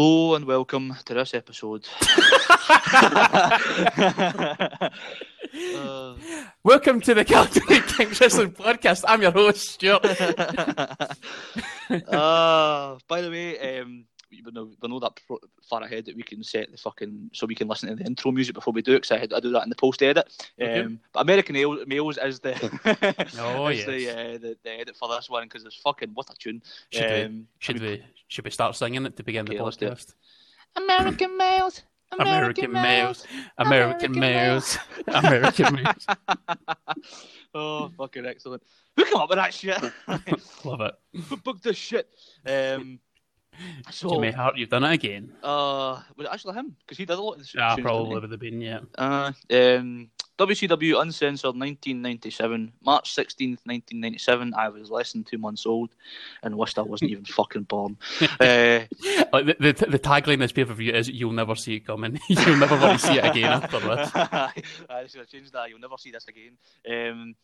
Hello and welcome to this episode. Uh, Welcome to the Calgary Kings Wrestling Podcast. I'm your host, Stuart. uh, by the way, um, we know, we know that far ahead that we can set the fucking so we can listen to the intro music before we do it because I, I do that in the post edit. Um, Okay. But American Ale- Males is the Oh, is the, uh, the the edit for this one because it's fucking what a tune. Should we- Um, Should we should we start singing it to begin Okay, the let's do it. podcast? American males. American males, American American males, American males. oh, fucking excellent. Who came up with that shit? Love it. Who booked this shit? Um, so, Jimmy Hart, you've done it again. uh, was it actually him? Because he did a lot of the Ah, probably would have been, yeah. Uh, um, WCW Uncensored 1997, March 16th, 1997. I was less than two months old and wished I wasn't even fucking born. Uh, Like the, the, the tagline this pay per view is "You'll never see it coming. You'll never want to see it again after this." I should have changed that. You'll never see this again. Um,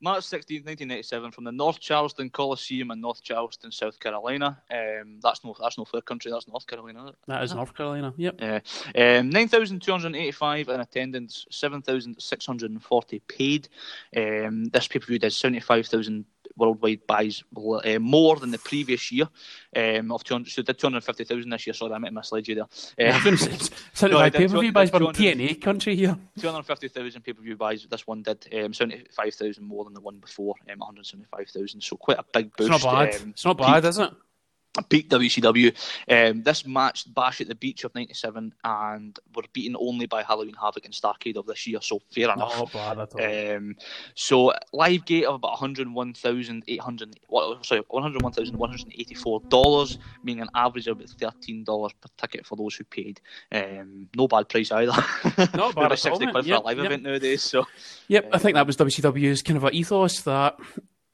March 16th, 1987, from the North Charleston Coliseum in North Charleston, South Carolina. Um, that's no, that's no fair country. That's North Carolina. Isn't it? That is North Carolina. Yep. Uh, um, 9,285 in attendance, 7,640 paid. Um, this pay per view did 75,000 worldwide buys, uh, more than the previous year. Um, of 200, so it did 250,000 this year. Sorry, I might have misled you there. I Uh, was gonna say, Seventy-five No, I pay per view buys from 200 TNA country here. 250,000 pay per view buys. This one did um, 75,000 more than the one before, um, 175,000. So quite a big boost. It's not bad. Um, it's not bad, is it? Peak WCW. Um, this match Bash at the Beach of '97, and were beaten only by Halloween Havoc and Starcade of this year. So fair enough. Not bad at all. Um, so live gate of about 101,800, sorry, 101,184 dollars, meaning an average of about 13 dollars per ticket for those who paid. Um, no bad price either. Not bad at 60 mate. quid for Yep, a live yep. event nowadays. So Yep, I think that was WCW's kind of a ethos that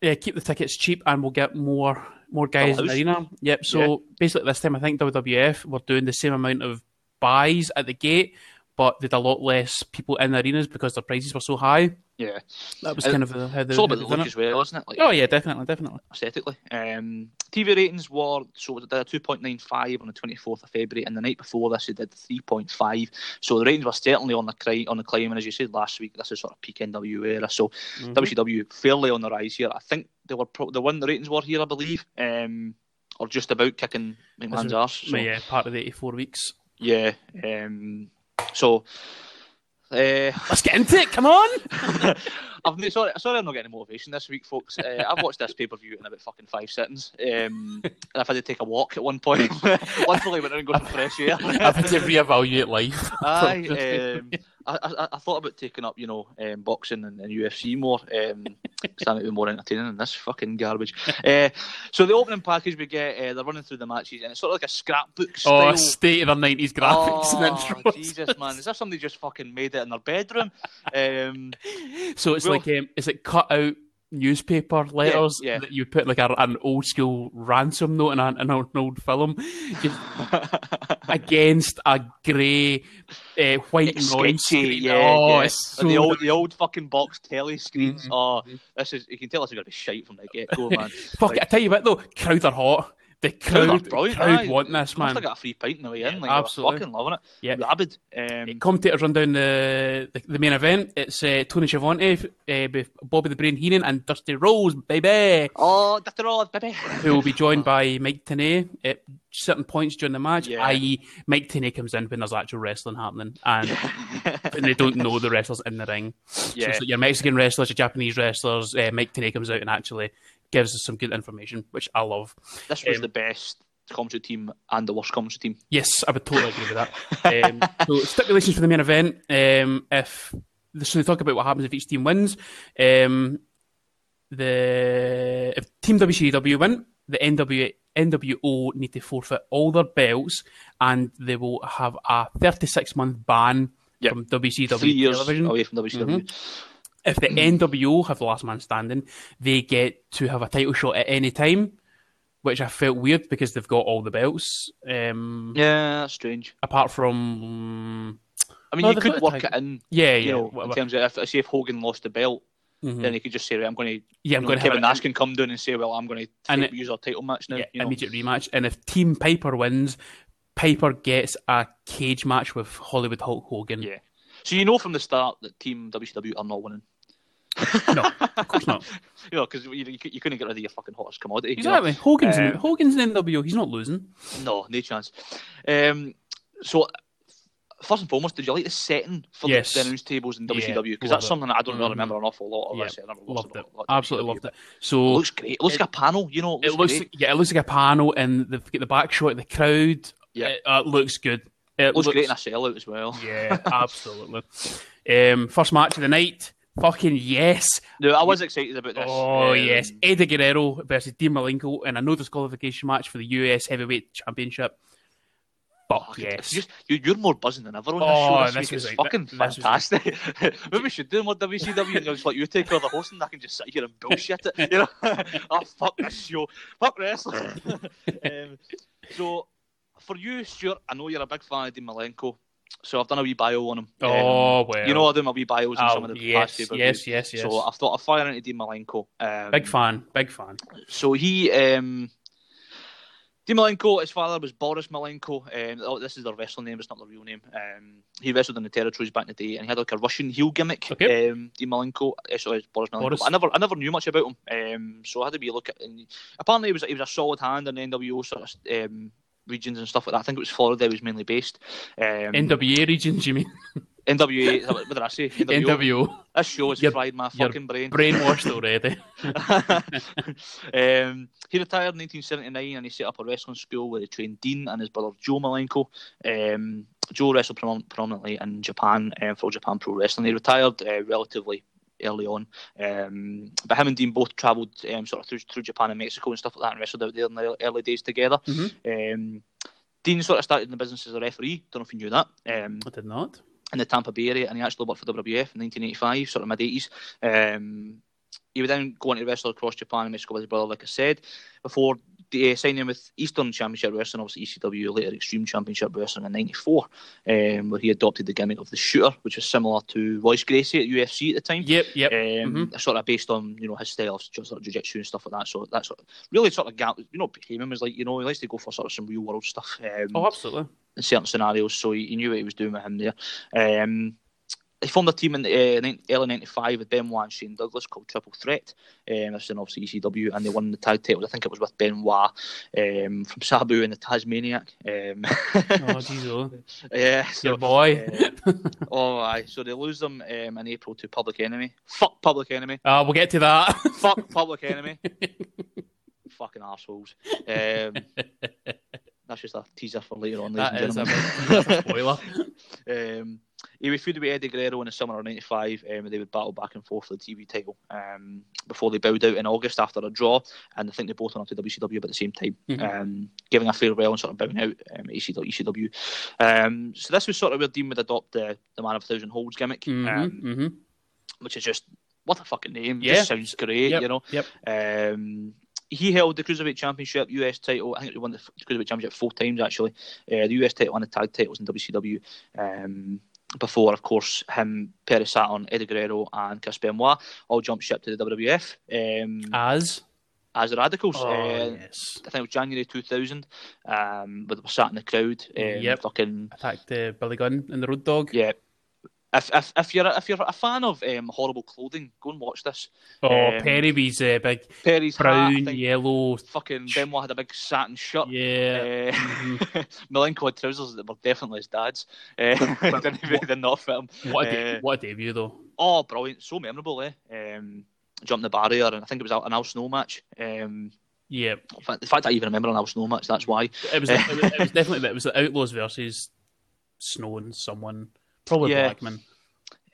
yeah, keep the tickets cheap and we'll get more more guys in the arena. Yep. So basically, this time I think WWF were doing the same amount of buys at the gate, but had a lot less people in the arenas because their prices were so high. yeah, That was Uh, kind of the, how they it's all about the look it. as well, isn't it? Like, Oh yeah, definitely, definitely. aesthetically. Um, TV ratings were so it did a 2.95 on the 24th of February, and the night before this it did 3.5. So the ratings were certainly on the cri- on the climb, and as you said last week, this is sort of peak NWA era. So Mhm. WCW fairly on the rise here. I think they were pro- the one the ratings were here, I believe, um, or just about kicking McMahon's arse. So, yeah, part of the eighty-four weeks. yeah. Um, so. Uh, Let's get into it. Come on. I've no- sorry, sorry, I'm not getting any motivation this week, folks. Uh, I've watched this pay per view in about fucking five seconds, um, and I've had to take a walk at one point. Luckily, went out and got some fresh air. I've had to reevaluate life. Aye, um, I, I, I thought about taking up, you know, um, boxing and, and UFC more. Um, might be more entertaining than this fucking garbage. Uh, so the opening package we get, uh, they're running through the matches, and it's sort of like a scrapbook style. oh, state of the nineties graphics Oh, and. Jesus, man! Is that somebody just fucking made it in their bedroom? Um, So it's Well- like, um, is it cut out newspaper letters yeah. that you put like a, an old school ransom note in, a, in an old film against a grey uh, white It's noise sketchy, screen? yeah, oh, yeah. it's And the old, the old fucking box telly screens. Mhm. Oh, this is you can tell this is gonna be shite from the get go, man. Fuck it, I tell you what though, crowds are hot. The Crowd crowd, want this man. have got a free pint on the way in. Yeah, Like, absolutely. fucking loving it. Yeah. rabid. Um, Commentators run down the, the, the main event. It's uh, Tony Schiavone, uh, with Bobby the Brain Heenan, and Dusty Rhodes, baby. oh, Dr. Rod, baby. who will be joined by Mike Tenay at certain points during the match, Yeah. i.e., Mike Tenay comes in when there's actual wrestling happening, and, and they don't know the wrestlers in the ring. So yeah, it's like your Mexican wrestlers, your Japanese wrestlers. Uh, Mike Tenay comes out and actually gives us some good information, which I love. this was um, the best commentary team and the worst commentary team. Yes, I would totally agree with that. Um, so stipulations for the main event: um, if so, they talk about what happens if each team wins. Um, the if Team WCW win, the NW, NWO need to forfeit all their belts, and they will have a 36 month ban Yep. from WCW Three years television. away from WCW. If the NWO have the last man standing, they get to have a title shot at any time, which I felt weird because they've got all the belts. Um, Yeah, that's strange. apart from I mean, No, you could work it in, yeah, you yeah, know, in terms of if, say if Hogan lost the belt, Mhm. then you could just say, right, I'm going to, yeah, I'm going to have Kevin Nash can come down and say, well, I'm going to use our title match now. yeah, you know? immediate rematch, and if Team Piper wins, Piper gets a cage match with Hollywood Hulk Hogan. Yeah. So you know from the start that Team WCW are not winning. no, of course not. you know, because you, you, you, couldn't get rid of your fucking hottest commodity. Exactly. You know? Hogan's, Um, in, Hogan's in NWO. He's not losing. No, no chance. Um, so, first and foremost, did you like the setting for Yes. the announce tables in Yeah, WCW? Because love that's it. something that I don't really Mhm. remember an awful lot of. Yeah, I I Loved it. lot- Absolutely WCW, loved it. So It looks great. It looks It- like a panel, you know. It it looks, looks great. yeah, it looks like a panel, and they've got the back shot of the crowd. Yeah. It, uh, looks good. It It looks great in a sellout as well. Yeah, absolutely. Um, first match of the night. Fucking yes. No, I was excited about this. Oh Um, yes. Eddie Guerrero versus Dean Malenko in a no disqualification match for the US Heavyweight Championship. Fuck Fuck, yes. It's just, you, you're more buzzing than ever on this Oh, show this, this week. was It's like- fucking this was- fantastic. Maybe we should do more WCW and just let you take over the hosting. and I can just sit here and bullshit it. You know? oh, fuck this show. Fuck wrestling. um, so, for you, Stuart, I know you're a big fan of Dean Malenko. So I've done a wee bio on him. Um, oh well. you know I do my wee bios on Oh, some of the yes, past yes, yes, yes. So I thought I'd fire into Dean Malenko. Um, big fan, big fan. so he, um, Dean Malenko, his father was Boris Malenko. Um, oh, this is their wrestling name, it's not their real name. Um, he wrestled in the territories back in the day, and he had like a Russian heel gimmick. Okay. Um, Dean Malenko, uh, sorry, Boris Malenko. Boris. I never, I never knew much about him. Um, so I had to be look at. And apparently, he was he was a solid hand in the NWO sort of um, regions and stuff like that. I think it was Florida. Was mainly based. Um, NWA regions, you mean? NWA. what did I say? NWO. NWO. This show has You're- fried my fucking brain. Brainwashed already. um, he retired in 1979 and he set up a wrestling school where he trained Dean and his brother Joe Malenko. Um, Joe wrestled prom- prominently in Japan um, for Japan Pro Wrestling. He retired uh, relatively early on, um, but him and Dean both travelled um, sort of through, through Japan and Mexico and stuff like that and wrestled out there in the early days together. Mhm. Um, Dean sort of started in the business as a referee. Don't know if you knew that. Um, I did not. in the Tampa Bay area, and he actually worked for WWF in 1985, sort of mid 80s. Um, he would then go on to wrestle across Japan and Mexico with his brother, like I said, before uh, signing with Eastern Championship Wrestling, obviously ECW, later Extreme Championship Wrestling in '94, um, where he adopted the gimmick of the shooter, which was similar to Royce Gracie at UFC at the time. Yep, yep. Um, Sort of based on you know his style of sort of jiu-jitsu and stuff like that. So that's sort of, really sort of gap. You know, Heyman was like you know he likes to go for sort of some real world stuff. Um, oh, absolutely. in certain scenarios, so he, he knew what he was doing with him there. Um, he formed a team in the uh, early '95 with Benoit and Shane Douglas called Triple Threat. Um, this is in obviously ECW, and they won the tag titles. I think it was with Benoit um, from Sabu and the Tazmaniac. Um, Oh, jeez, oh. yeah, so, Your boy. uh, oh, aye. So they lose them um, in April to Public Enemy. Fuck Public Enemy. Uh, we'll get to that. Fuck Public Enemy. Fucking assholes. Um, that's just a teaser for later on, that is a, gentlemen. that's a spoiler. Um, he would feud with Eddie Guerrero in the summer of '95, um, and they would battle back and forth for the TV title um, before they bowed out in August after a draw. And I think they both went up to WCW at the same time, Mhm. um, giving a farewell and sort of bowing out um, at ECW. Um, so this was sort of where Dean would adopt the, the Man of a Thousand Holds gimmick, hmm um, hmm which is just what a fucking name. Yeah. Just sounds great, Yep, you know. Yep. Um, he held the Cruiserweight Championship, US title. I think he won the Cruiserweight Championship four times actually. Uh, the US title and the tag titles in WCW. Um, before, of course, him, Perry Saturn, Eddie Guerrero, and Chris Benoit all jumped ship to the WWF um, As. as the Radicals. Oh, Uh, yes. I think it was January 2000, um, but they were sat in the crowd. Um, Yep. Fucking, Attacked uh, Billy Gunn and the Road Dog. yeah. If, if, if you're a, if you're a fan of um, horrible clothing, go and watch this. Oh, Um, Perry's uh, big Perry's hat, brown, think yellow. fucking Benoit had a big satin shirt. Yeah. Uh, Malenko had trousers that were definitely his dad's. Uh, didn't, they did not fit him. What a, de- uh, what a debut, though. Oh, brilliant! So memorable, eh? Um, jumping the barrier, and I think it was an Al Snow match. Um, Yeah. the fact I even remember an Al Snow match, that's why. It was, it was, it was definitely it was the Outlaws versus Snow and someone. Probably Yeah. Blackman.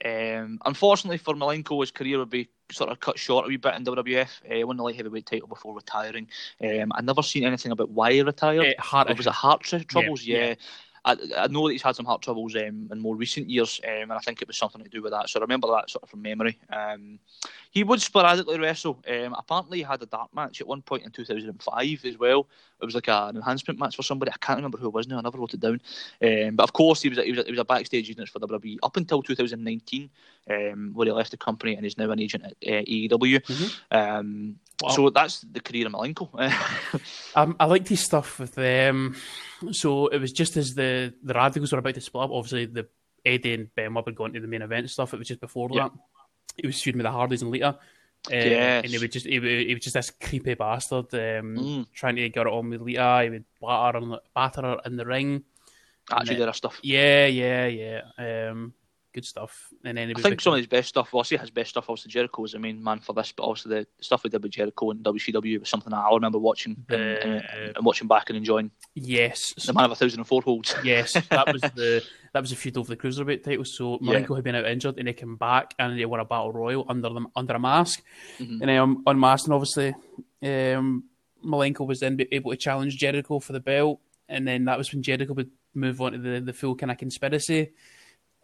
Um, unfortunately for Malenko, his career would be sort of cut short a wee bit in WWF. Uh, he won the light heavyweight title before retiring. Um, I've never seen anything about why he retired. Uh, heart Or was it heart tr- troubles? yeah. Yeah. I, I know that he's had some heart troubles um, in more recent years, um, and I think it was something to do with that. So I remember that sort of from memory. Um, he would sporadically wrestle. Um, apparently, he had a dark match at one point in 2005 as well. It was like a, an enhancement match for somebody. I can't remember who it was now. I never wrote it down. Um, but of course, he was a, he was a, he was a backstage agent for WWE up until 2019, um, where he left the company and is now an agent at uh, AEW. Mhm. Um, Wow. So that's the career of Malenko. Um, I liked his stuff with um, so it was just as the the Radicals were about to split up. Obviously, the Eddie and Benoit had gone to the main event stuff. It was just before Yeah. that. He was feuding with the Hardys and Lita. Uh, Yes. And he would just he, he was just this creepy bastard um, Mm. trying to get it on with Lita. He would batter, on batter her in the ring. Actually, there era stuff. Yeah, yeah, yeah. Um, good stuff. And I think some of his best stuff, well, I say his best stuff, obviously Jericho was the main man for this, but also the stuff we did with Jericho and WCW was something that I remember watching and, and, and watching back and enjoying. yes, The man of a thousand and four holds. yes, that was the that was a feud over the cruiserweight title. So Yeah. Malenko had been out injured, and he came back and they won a battle royal under them under a mask, Mhm. and then um, unmasked, and obviously um, Malenko was then able to challenge Jericho for the belt, and then that was when Jericho would move on to the the full kind of conspiracy.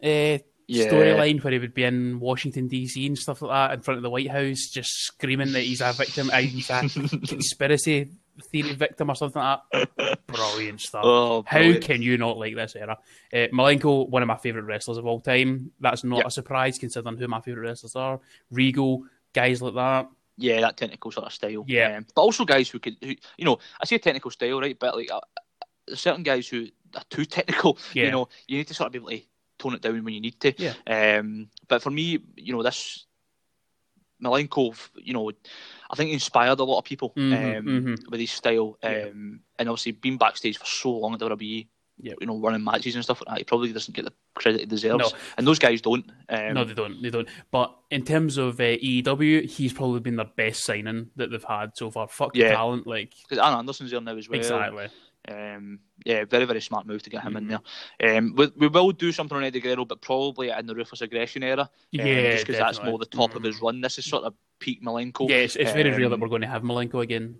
Uh, Yeah. Storyline where he would be in Washington DC and stuff like that in front of the White House, just screaming that he's a victim, uh, he's a conspiracy theory victim or something like that. Brilliant stuff. Oh, How can you not like this era? Uh, Malenko, one of my favourite wrestlers of all time. That's not Yep. a surprise considering who my favourite wrestlers are. Regal, guys like that. Yeah, that technical sort of style. Yeah. Um, but also guys who could, who, you know, I say technical style, right? But like, uh, there's certain guys who are too technical. Yeah. You know, you need to sort of be able to tone it down when you need to. Yeah. Um, but for me, you know, this Malenko, you know, I think he inspired a lot of people Mhm, um, mhm. with his style. Um, Yeah. and obviously being backstage for so long at WWE. Yeah. You know, running matches and stuff like that, he probably doesn't get the credit he deserves, No. and those guys don't. Um, no, they don't. They don't. But in terms of uh, EW, he's probably been their best signing that they've had so far. Fuck Yeah. talent, like because Anderson's there now as well. exactly. Um, yeah, very very smart move to get him in Mhm. there. Um, we, we will do something on Eddie Guerrero, but probably in the ruthless aggression era. um, Yeah, just because that's more the top of Mhm. his run. This is sort of peak Malenko. Yeah, it's, it's very rare that Um, we're going to have Malenko again.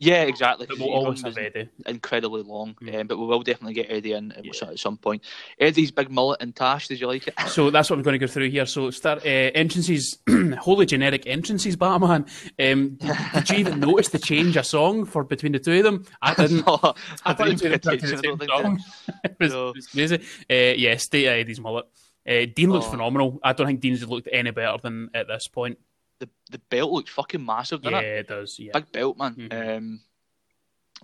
Yeah, exactly. But we'll always have Eddie. incredibly long, Mm. um, but we will definitely get Eddie in at, Yeah. at some point. Eddie's big mullet and Tash, did you like it? So that's what I'm going to go through here. So start uh, entrances, wholly generic entrances. Batman. Um, did, did you even notice the change of song for between the two of them? I didn't. No, I I didn't pay attention. I don't the think same song. it, was, No. it was crazy. Uh, yeah, of Eddie's mullet. Uh, Dean looks Oh. phenomenal. I don't think Dean's looked any better than at this point. The the belt looked fucking massive, didn't yeah, it? it does. Yeah. Big belt, man. Mhm. Um,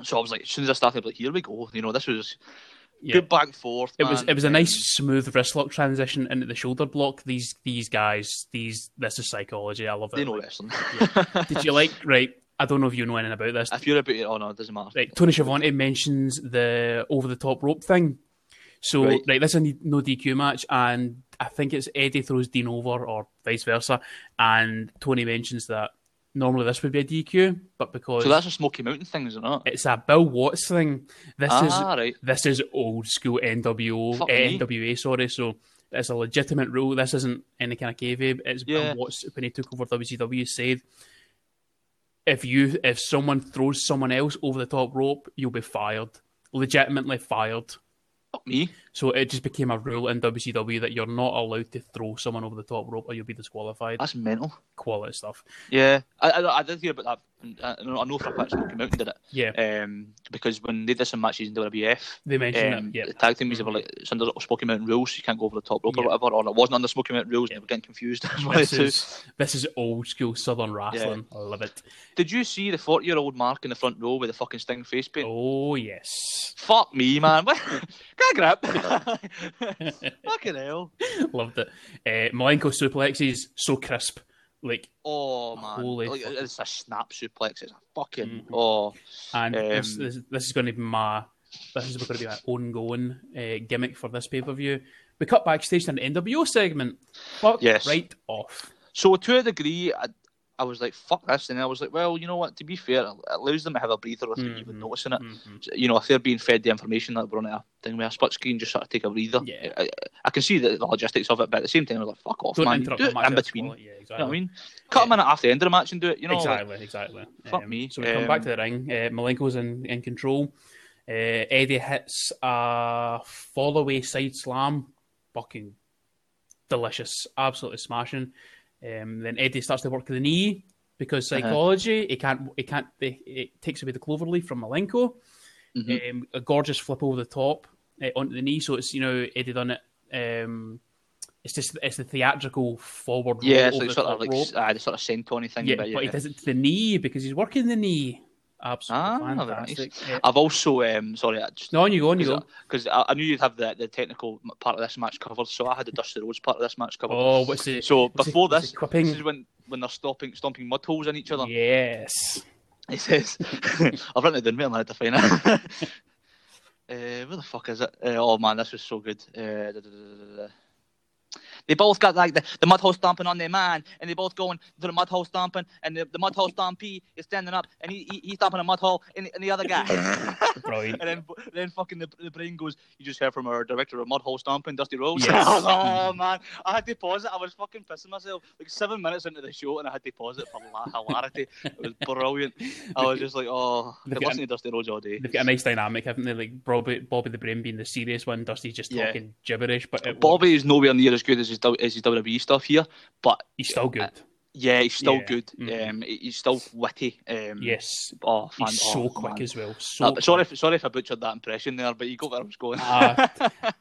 so I was like, as soon as I started, like, here we go. You know, this was yeah. good back and forth. It was it was a Um, nice smooth wrist lock transition into the shoulder block. These these guys, these this is psychology. I love it. They know wrestling. Did you like right? I don't know if you know anything about this. if you're about it, oh no, it doesn't matter. Right, Tony Schiavone mentions the over the top rope thing. So Right. right, this is a no DQ match, and I think it's Eddie throws Dean over, or vice versa, and Tony mentions that normally this would be a DQ, but because So that's a Smoky Mountain thing, is it not? it's a Bill Watts thing, this is ah, right. this is old school NWO, Fuck eh. NWA. Sorry, so it's a legitimate rule. This isn't any kind of kayfabe. It's Yeah. Bill Watts when he took over WCW said. If you if someone throws someone else over the top rope, you'll be fired. Legitimately fired. Fuck me. So it just became a rule in WCW that you're not allowed to throw someone over the top rope or you'll be disqualified. That's mental. Quality stuff. Yeah, I, I, I did hear about that. I, I know- I know for a fact Smoky and did it. Yeah, Um, because when they did some matches in WWF, they mentioned um, it. Yeah, the tag team they were like it's under Smoky Mountain rules, you can't go over the top rope Yeah. or whatever, or it wasn't under Smoky Mountain rules, and they were getting confused. That's one this is this is old school Southern wrestling. I love it. Did you see the forty-year-old Mark in the front row with the fucking Sting face paint? Oh yes, Fuck me, man. What? Can I grab? Fucking hell. loved it. Uh, Malenko suplexes so crisp, like Oh man, Holy like, it's a snap suplex. It's a fucking Mhm. oh. And this, Um, this, this is going to be my this is going to be my ongoing uh, gimmick for this pay per view. We cut backstage to an NWO segment. Fuck Yes. right off. So to a degree, I, I was like, fuck this, and I was like, well, you know what? To be fair, it allows them to have a breather without even Mhm. noticing it. Mhm. You know, if they're being fed the information that we're on a thing with a split screen, just sort of take a breather. Yeah. I, I can see the, the logistics of it, but at the same time, I was like, fuck off, Don't man. Do it in between. Yeah, You know what I mean? Cut a minute after the end of the match and do it. You know, like, exactly, exactly. Fuck me. So we come back Um, to the ring. Uh, Malenko's in, in control. Uh, Eddie hits a fall away side slam. Fucking delicious. Absolutely smashing. Um, then Eddie starts to work the knee because Uh-huh. psychology. He can't. He can't. It, it takes away the clover leaf from Malenko. Mhm. Um, a gorgeous flip over the top uh, onto the knee. So it's you know Eddie done it. Um, it's just it's the theatrical forward yeah, it's like sort of like ah, the sort of senton thing. Yeah, but, but he does it to the knee because he's working the knee. Absolutely Ah, fantastic. nice. Yeah. I've also um sorry, I just No, on you go, on you go. because I, I knew you'd have the, the technical part of this match covered, so I had to dust the Dusty Rhodes part of this match covered. Oh, what's the so what's before what's this, this is when when they're stomping stomping mud holes in each other. Yes. He says, "I've written it down. Wait a minute to find it. uh, where the fuck is it? Uh, oh man, this was so good. Uh, da, da, da, da, da. They both got like the, the mud hole stomping on their man, and they both going to the mud hole stomping, and the, the mud hole stompy is standing up, and he, he he's stomping a mud hole, and, and the other guy. Brilliant. And then, then fucking the, the brain goes, you just heard from our director of Mudhole Stomping, Dusty Rhodes. Yes. I was like, oh man, I had to pause it. I was fucking pissing myself. Like seven minutes into the show, and I had to pause it for la- hilarity. It was brilliant. I was just like, oh, They've could got to Dusty Rhodes all day. They've got a nice dynamic, haven't they? Like Bobby, Bobby the Brain being the serious one, Dusty's just Yeah. talking gibberish, but Bobby is nowhere near as good as his, as his WWE stuff here, but he's still good. yeah, he's still Yeah. good. Mhm. Um, he's still witty. Um, yes, Oh, fan- he's oh, so quick man. as well. So Uh, sorry, if, sorry if I butchered that impression there, but you got where I was going. Ah,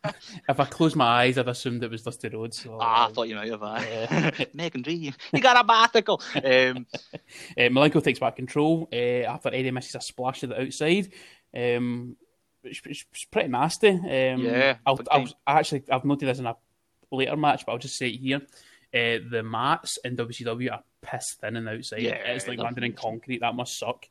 if I closed my eyes, I'd assumed it was Dusty Rhodes. So, Ah, I thought you might have. Uh, Megan Dream, you got a bicycle. Um, Uh, Malenko takes back control uh, after Eddie misses a splash to the outside. Um, it's, pretty nasty. Um, Yeah, I'll, I'll time. actually I've noted this in a later match, but I'll just say it here. Uh, the mats in WCW are piss thin and outside. Yeah, it's like landing in concrete. That must suck.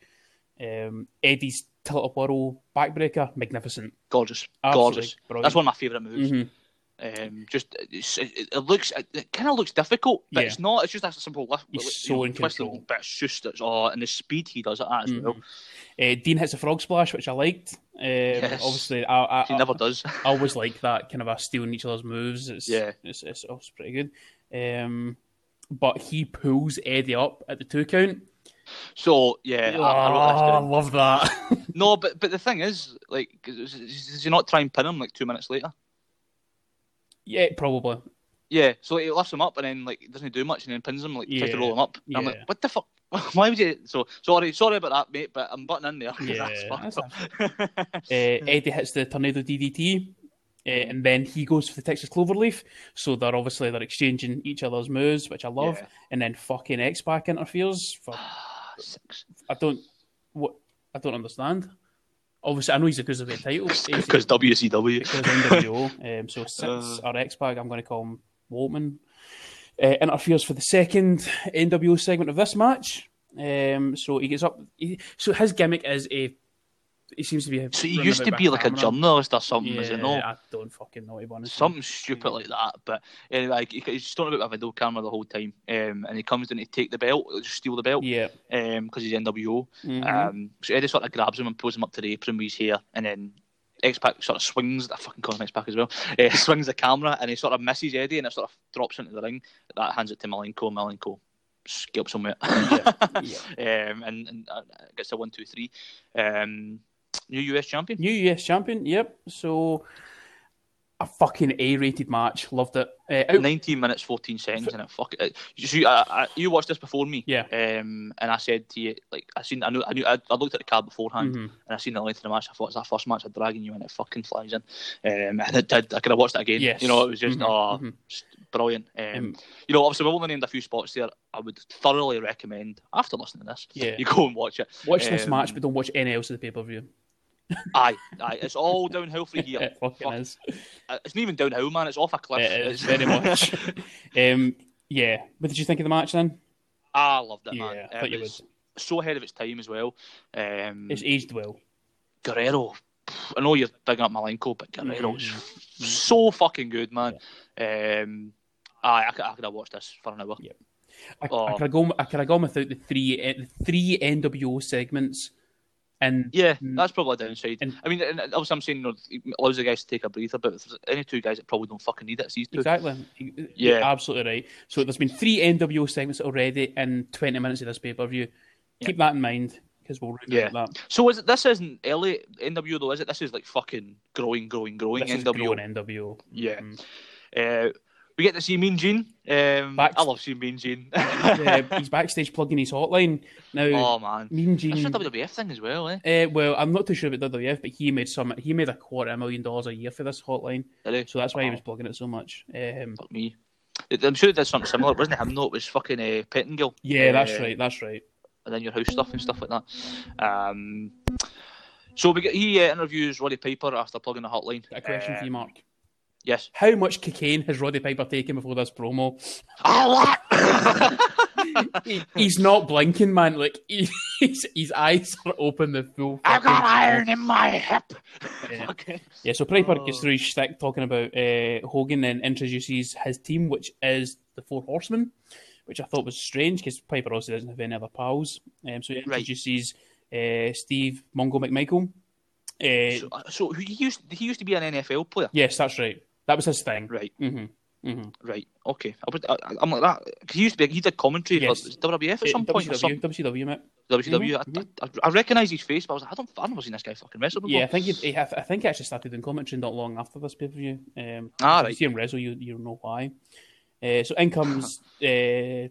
Um, Eddie's tilt up whirl backbreaker, magnificent. gorgeous, Absolutely gorgeous. brilliant. That's one of my favourite moves. Mhm. Um, just it's, it, it looks, it, kind of looks difficult, but Yeah. it's not. It's just a simple lift. He's so know, in control. But it's just it's oh, and the speed he does it at as well. Uh, Dean hits a frog splash, which I liked. Um, Obviously, I, I, He I- never does. I always like that kind of a stealing each other's moves. It's Yeah. it's it's, it's pretty good. Um, but he pulls Eddie up at the two count. So yeah, Oh, I, I I love that. No, but but the thing is, like, does he not try and pin him like two minutes later? yeah, probably. Yeah, so he lifts him up and then like doesn't do much and then pins him like tries to roll him up. And I'm like, what the fuck? Why would you? So sorry, sorry about that, mate. But I'm butting in there. Yeah, that's that's. Uh, Eddie hits the tornado DDT. Uh, and then he goes for the Texas Cloverleaf, so they're obviously they're exchanging each other's moves, which I love. Yeah. And then fucking X Pac interferes for Syxx. I don't what I don't understand. Obviously, I know he's a cruiserweight title he's- Because WCW. because NWO. Um, so Syxx Uh. or X Pac, I'm going to call him Waltman. Uh, interferes for the second NWO segment of this match. Um, so he gets up. He, so his gimmick is a. He seems to be. So he used to be like a journalist or something, Yeah, is it not? I don't fucking know. To be honest. Something stupid like that. But anyway, like, he- he's just talking about a video camera the whole time. Um, and he comes in to take the belt, just steal the belt. Yeah. Um, because he's NWO. Mhm. Um, so Eddie sort of grabs him and pulls him up to the apron with his hair, and then X Pac sort of swings. I fucking call him X Pac as well. Uh, swings the camera, and he sort of misses Eddie, and it sort of drops into the ring. That hands it to Malenko. Malenko scalps him out. yeah. um, and, and uh, gets a one, two, three. Um, new US champion. New US champion. Yep. So a fucking A-rated match. Loved it. Uh, out- 19 minutes 14 seconds and it fuck it. You, I, I, you watched this before me, Yeah. Um, and I said to you, like I seen, I knew, I knew, I, I looked at the card beforehand, Mhm. and I seen the length of the match. I thought it's that first match of dragging you, and it fucking flies in. Um, and it did. I could have watched it again. Yes. You know, it was just Mhm, oh, mhm. just brilliant. Um, Um, you know, obviously we've only named a few spots there. I would thoroughly recommend after listening to this, Yeah. you go and watch it. Watch this Um, match, but don't watch any else of the pay per view. Aye, aye, it's all downhill from here. It fucking Fuck. is. Uh, It's not even downhill, man. It's off a cliff. It is It's- very much. um, yeah. What did you think of the match then? I loved it, Yeah, man. I thought It you was so ahead of its time as well. Um, It's aged well. Guerrero. I know you're digging up Malenko, but Guerrero's Mhm. so fucking good, man. Um, aye, I, could, I could have watched this for an hour. Yeah. I, Oh. I could have gone. I could have gone without the three eh, the three NWO segments, and Yeah, Mm. that's probably a downside. And- I mean, and obviously, I'm saying you know, it allows the guys to take a breather, but if there's any two guys that probably don't fucking need it, it's these two. exactly. You're Yeah. absolutely right. So there's been three NWO segments already in 20 minutes of this pay per view. Keep that in mind because we'll Yeah. that. So is it, this isn't early NWO though, is it? This is like fucking growing, growing, growing This is NWO. growing NWO. Yeah. Mm. Uh, we get to see Mean Gene. Um, Back- I love seeing Mean Gene. Uh, he's backstage plugging his hotline now. oh man, Mean Gene. that's a WWF thing as well, eh? Uh, well, I'm not too sure about WWF, but he made some. He made a quarter of a million dollars a year for this hotline, so that's why he was plugging it so much. Um, Fuck me. I'm sure it did something similar. Wasn't it? him. It was fucking uh, Pettengill. yeah, that's Uh, right. That's right. and then your house stuff and stuff like that. Um, so we get, he uh, interviews Roddy Piper after plugging the hotline. A question for you, Mark. Yes. How much cocaine has Roddy Piper taken before this promo? he, he's not blinking, man. Like he, his, his eyes are open the full. I've got iron in my hip. Yeah. Okay. Yeah, so Piper Oh. gets through his shtick talking about uh, Hogan and introduces his team, which is the Four Horsemen, which I thought was strange because Piper also doesn't have any other pals. Um, so he Right. introduces uh, Steve Mongo McMichael. Uh, So, uh, so he used he used to be an NFL player. yes, that's right. That was his thing. Right. hmm hmm Right. Okay. I would, I, I'm like that. He used to be. He did commentary Yes. for WWF at some point. Or WCW, something. WCW, mate. WCW. Mhm, I, I, I recognise his face, but I was like, I don't. I've never seen this guy fucking wrestle before. Yeah, I think he, he, I think he actually started doing commentary not long after this pay per view. Um, Ah, if right. You see him wrestle, you you know why. Uh, so in comes uh,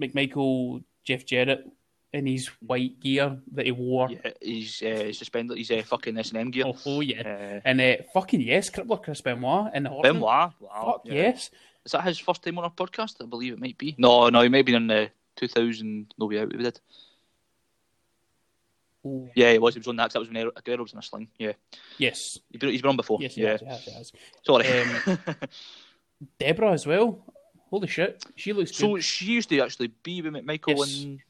McMichael, Jeff Jarrett in his white gear that he wore. Yeah, he's uh, suspended. He's uh, fucking S and M gear. Oh, oh, yeah, Uh, and uh, fucking yes, Crippler Chris Benoit in the Horseman. Benoit. Wow. Fuck yeah. yes. Is that his first time on our podcast? I believe it might be. No, no, he might be in the 2000 No Way Out. We did. Oh, Yeah, he was. He was on that. That was when Guerrero was in a sling. Yeah, yes, he's been, he's been on before. yes, yeah. has, has, has. Sorry. Um, Debra as well. Holy shit, she looks so good. she used to actually be with McMichael Yes. in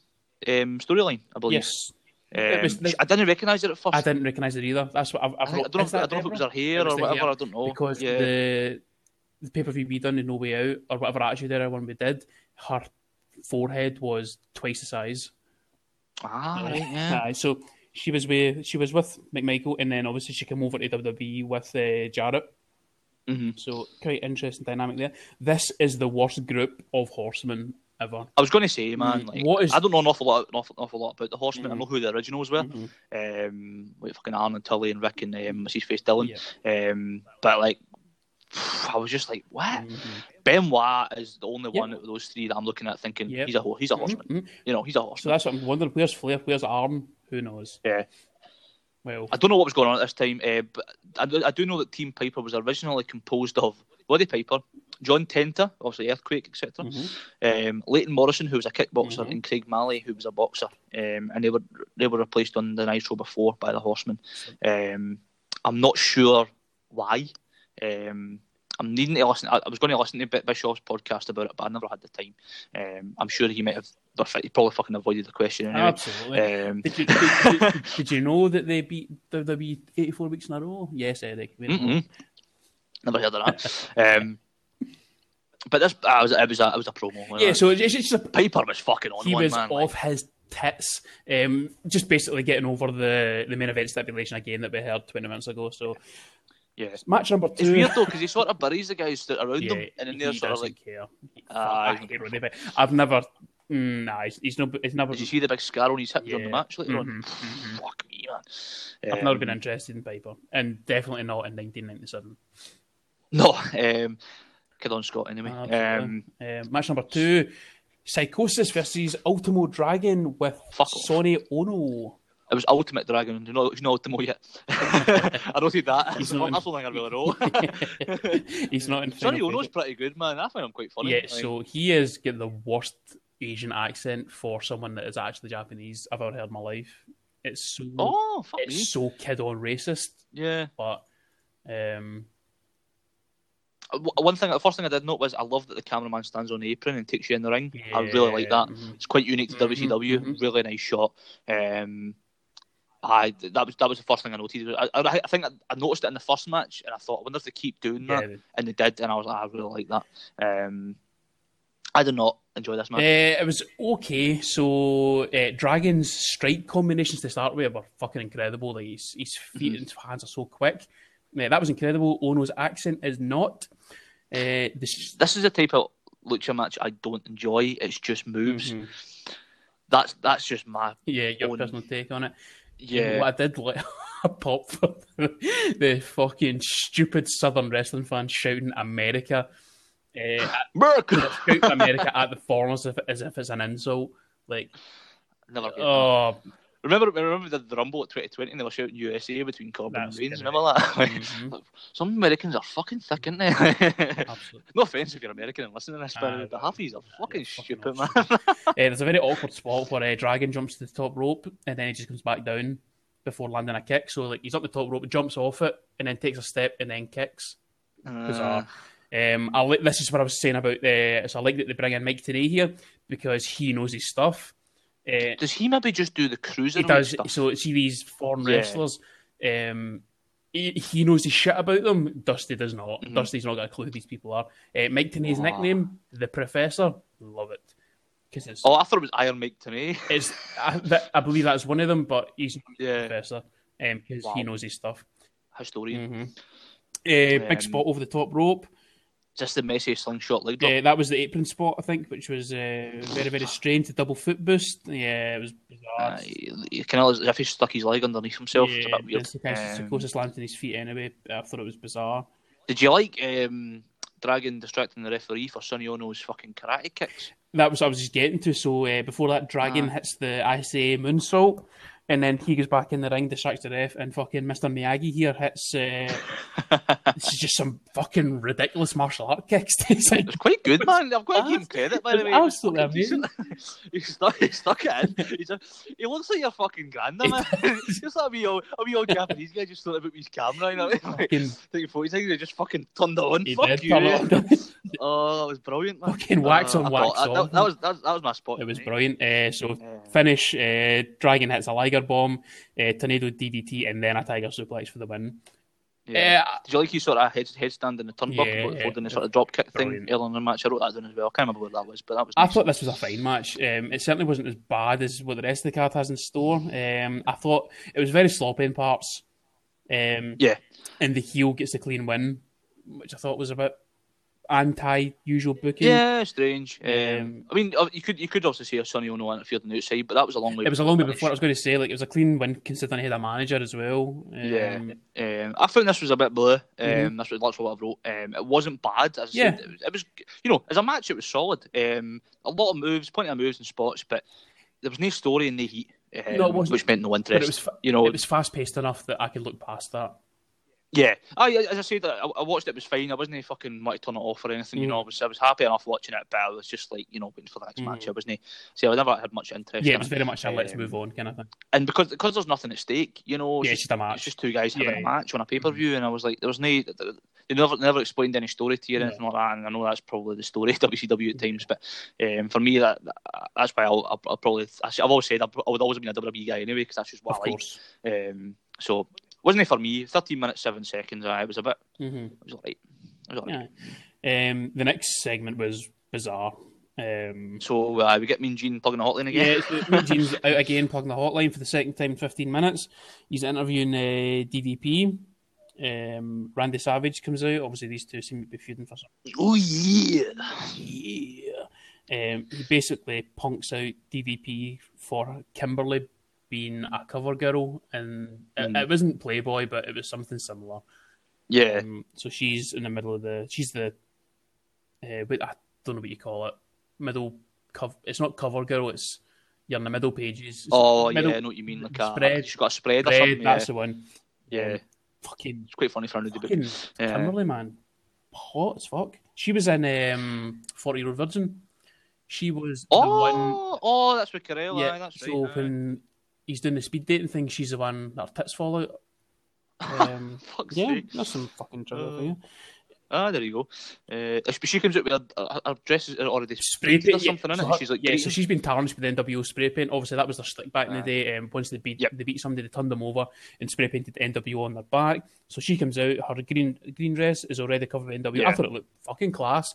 um, storyline, I believe. Yes, Um, was- I didn't recognise it at first. I didn't recognise it either. That's what I've, I've I, think- I don't know. If, I don't know if it was her hair was or whatever. hair, I don't know. because yeah. the the pay per view we done in No Way Out or whatever Attitude Era one we did, her forehead was twice the size. ah, right, yeah. So she was with she was with McMichael, and then obviously she came over to WWE with uh, Jarrett. hmm So quite interesting dynamic there. This is the worst group of horsemen ever. I was going to say, man, Mm, like, what is- I don't know an awful lot, an awful, awful lot about the Horsemen. I Mhm. know who the originals were, Mhm. um, like fucking Arn and Tully and Rick and um, his face Dylan. Yeah. Um, but like, I was just like, what? Mhm. Benoit is the only Yep. one of those three that I'm looking at thinking Yep. he's a he's a Mhm, horseman. mhm. You know, he's a horseman. So that's what I'm wondering. Where's Flair? Where's Arn? Who knows? Yeah. Well, I don't know what was going on at this time, uh, but I do, I do know that Team Piper was originally composed of Roddy Piper, John Tenta, obviously Earthquake, etc. mhm. um, Leighton Morrison, who was a kickboxer, Mhm. and Craig Malley, who was a boxer, um, and they were they were replaced on the Nitro before by the Horsemen. Um, I'm not sure why. Um, I'm needing to listen. I, I was going to listen to Bit Bischoff's podcast about it, but I never had the time. Um, I'm sure he might have. He probably fucking avoided the question anyway. Absolutely. Um, Did you, did, did, did you know that they beat WWE 84 weeks in a row? Yes, Eric. Never heard of that. um, but this, I was, it was a, it was a promo. Yeah, so it's, it's just a, Piper was fucking on he one was man. off his tits, um, just basically getting over the, the main event stipulation again that we heard 20 minutes ago. So, yeah. match number two. It's weird though because he sort of buries the guys that around Yeah, him, and then he they're sort of like, care. He- Ah, I he's hate not Roddy Piper. I've never. Mm, nah, he's, he's, no, he's never. Did you see the big scar on his hip during the match later on? Mhm, mhm. Fuck me, man. I've Um, never been interested in Piper, and definitely not in 1997. No, um, kid on Scott anyway. Um, Absolutely. Um, match number two Psicosis versus Ultimo Dragon with Fuck. Sonny Onoo. it was Ultimate Dragon. You know, he's not Ultimo yet. I don't see that. He's That's not in- the only thing I really know. He's not in Sonny Onoo's pretty good, man. I find him quite funny. Yeah, Like, so he is got the worst Asian accent for someone that is actually Japanese I've ever heard in my life. It's so oh, fuck me. it's so kid on racist, Yeah. but um, Uh, One thing, the first thing I did note was I love that the cameraman stands on the apron and takes you in the ring. I really like that. mhm. It's quite unique to Mhm, WCW. mhm. Really nice shot. Um, I that was that was the first thing I noticed. I, I, I think I, I noticed it in the first match, and I thought, I wonder if they keep doing that, Yeah, and they did, and I was like, I really like that. Um, I did not enjoy this match. Uh, it was okay. So uh, Dragon's strike combinations to start with were fucking incredible. Like his, his feet Mm-hmm. and hands are so quick. Uh, that was incredible. Onoo's accent is not. Uh, the, This is a type of lucha match I don't enjoy. It's just moves. Mhm. That's that's just my Yeah, your Own- personal take on it. You know yeah. I did like a pop for the, the fucking stupid Southern wrestling fans shouting America. Uh, shouting America at the foreigners as if, as if it's an insult. Like, Never. that. Remember, remember the, the Rumble at 2020 and they were shouting USA between Corbin and Reigns. Remember that? Mhm. Some Americans are fucking thick, aren't they? Absolutely. no offense if you're American and listening to this, but Ah, the half of these are fucking fucking stupid, man. Uh, there's a very awkward spot where uh, Dragon jumps to the top rope and then he just comes back down before landing a kick. So like he's up the top rope, jumps off it, and then takes a step and then kicks. Bizarre. Um, I like this is what I was saying about. Uh, so I like that they bring in Mike Tenay here because he knows his stuff. Uh, Does he maybe just do the cruiser? he does. So see these foreign Yeah. wrestlers. Um, he, he knows his shit about them. Dusty does not. Mhm. Dusty's not got a clue who these people are. Uh, Mike Tenay's Ah. nickname, the Professor, love it because it's Oh, I thought it was Iron Mike me. it's I, that, I believe that's one of them, but he's not the Yeah, professor because Wow. he knows his stuff. historian. hmm Uh, big Um, spot over the top rope. Just the messy slingshot leg drop. Uh, that was the apron spot, I think, which was uh, very, very strange. The double foot boost. Yeah, it was bizarre. Uh, you can as if he stuck his leg underneath himself. it's a yeah, bit weird. it's the, kind of- Um, closest land to his feet anyway. I thought it was bizarre. Did you like um, Dragon distracting the referee for Sonny Onoo's fucking karate kicks? That was what I was just getting to. So uh, before that, Dragon Ah. hits the Asai moonsault, and then he goes back in the ring, distracts the ref, and fucking Mr. Miyagi here hits. Uh, this is just some fucking ridiculous martial art kicks. It's like, It's quite good, man. I've got to give him credit, by the way. Absolutely decent. he, stuck, he stuck it in. He's a, he looks like your fucking granda, man. just like a wee old, a wee old Japanese guy just stood about his camera, you know? Like, fucking, taking photos, he just fucking turned it on. he Fuck you. turn it on. Oh, that was brilliant, man. Fucking wax Uh, on, wax thought- that, off. that, was, that, was, that was my spot. It was mate. brilliant. Uh, so Yeah. finish. Uh, Dragon hits a Liger bomb, uh, tornado DDT, and then a Tiger suplex for the win. Yeah. Uh, Did you like his sort of head, headstand in the turnbuckle Yeah, before doing the sort of drop kick thing Brilliant. earlier in the match? I wrote that down as well. I can't remember what that was, but that was. I nice. thought this was a fine match. Um, it certainly wasn't as bad as what the rest of the card has in store. Um, I thought it was very sloppy in parts. Um, Yeah. and the heel gets the clean win, which I thought was a bit anti-usual booking. Yeah, strange. Um, Um, I mean, uh, you could you could also say a Sonny Onoo interfered on the outside, but that was a long way. It was a long way before. I was going to say like it was a clean win considering he had a manager as well. Um, Yeah. Um, I found this was a bit blue. Um, Mhm. That's what that's what I wrote. Um, it wasn't bad. As I Yeah. said, it was, it was you know as a match it was solid. Um, a lot of moves, plenty of moves and spots, but there was no story in the heat. Um, No, it wasn't. which meant no But interest. it was you know, it was fast paced enough that I could look past that. Yeah, I, as I said, I, I watched it. It was fine. I wasn't fucking want to turn it off or anything. You Mm. know, I was I was happy enough watching it, but I was just like, you know, waiting for the next Mm. match. I wasn't. See, I never had much interest. Yeah, it was very much a let's Um, move on kind of thing. and because because there's nothing at stake, you know, Yeah, it's, it's just a match. it's just two guys having Yeah. a match on a pay per view, and I was like, there was no, they never never explained any story to you or No. anything like that. And I know that's probably the story of WCW at times, but um, for me, that that's why I'll, I'll, I'll probably I've always said I would always have been a WWE guy anyway because that's just what Of I like. course. Um, so wasn't it for me? Thirteen minutes seven seconds. I was a bit. hmm It was alright. It was. Yeah. Um, the next segment was bizarre. Um, So uh, we get Mean Gene plugging the hotline again. yeah, Mean Gene's out again, plugging the hotline for the second time in 15 minutes. He's interviewing uh, DDP. Um, Randy Savage comes out. Obviously, these two seem to be feuding for some. Oh yeah. Yeah. Um, he basically punks out DDP for Kimberly being a cover girl, and it, Mm. it wasn't Playboy, but it was something similar. Yeah. Um, so she's in the middle of the. She's the. Uh, wait, I don't know what you call it. Middle cover. It's not cover girl. It's you're in the middle pages. Oh middle yeah, I know what you mean. Like a, spread. she's got a spread, or spread, something. Yeah. That's the one. yeah. Um, fucking It's quite funny for her to do. Yeah. Kimberly man, hot as fuck. She was in um, Forty Year Old Virgin. She was the one. Oh, oh, that's with Carell. Yeah, that's so right. He's doing the speed dating thing, she's the one that her tits fall out. Um, yeah, sake. that's some fucking for Uh, you. Ah, there you go. Uh, she- comes out with her, her, her dress is already Spray painted paint, or something yeah. in So it. her- she's like, yeah, so she's been tarnished with NWO spray paint. Obviously, that was their stick back in the day. Um, once they beat Yep. they beat somebody, they turned them over and spray painted the NWO on their back. So she comes out, her green green dress is already covered with NWO. I thought it looked fucking class.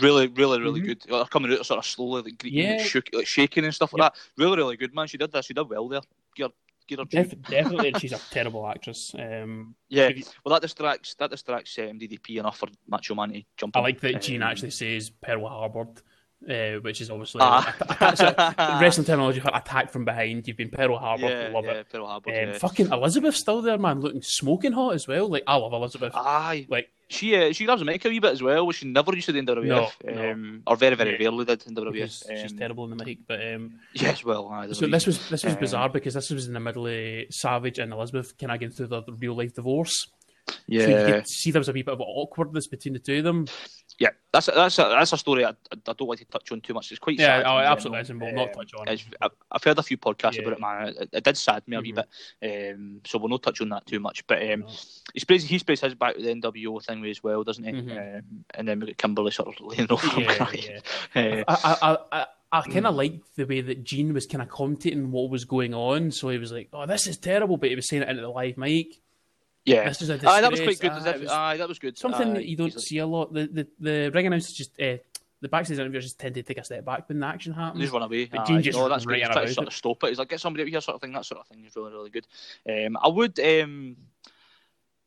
Really, really, really Mhm. good. Her coming out sort of slowly, like, greeting, Yeah. shook, like shaking and stuff like that. Really, really good, man. She did that. She did well there. Get her, get her Def- definitely, and she's a terrible actress. Um, Yeah, well, that distracts that distracts um, DDP enough for Macho Man to jump. I like that Gene Um, actually says Pearl Harbored uh, which is obviously Ah. atta- wrestling terminology for attack from behind. You've been Pearl Harbor, yeah, love yeah, it. Pearl Harbor. Um, yeah. Fucking Elizabeth still there, man, looking smoking hot as well. Like I love Elizabeth. Aye, Like she uh, she a mic a wee bit as well, which she never used to do in WWF, No, no. um, or very very Yeah. rarely did in WWF. she's Um, terrible in the mic, but um, Yes, well, aye, so this was this was Um, bizarre because this was in the middle of Savage and Elizabeth kind of getting through the real life divorce. So you yeah, could see there was a wee bit of awkwardness between the two of them. Yeah. That's a, that's a, that's a story I, I I don't like to touch on too much. It's quite Yeah, sad. oh, absolutely, we'll not touch on. I've, I've heard a few podcasts Yeah. about it, man. It, it did sad me a wee Mhm. bit, um, so we'll not touch on that too much. But um, No. he sprays he sprays his back with the NWO thing as well, doesn't he? Mhm. Um, and then we get Kimberly sort of laying over him Yeah, crying. yeah. Uh, I, I, I, I kind Mm. of liked the way that Gene was kind of commentating what was going on. So he was like, "Oh, this is terrible," but he was saying it into the live mic. Yeah, This is a aye, that was quite good. Ah, as was aye, that was good. something Aye, that you don't like- see a lot. The the, the ring announcers just uh, the backstage interviewers just tend to take a step back when the action happens. Just run away. But Aye, Gene just no, that's ran good. Trying to sort of stop it. He's like, get somebody out here, sort of thing. That sort of thing is really, really good. Um, I would, um,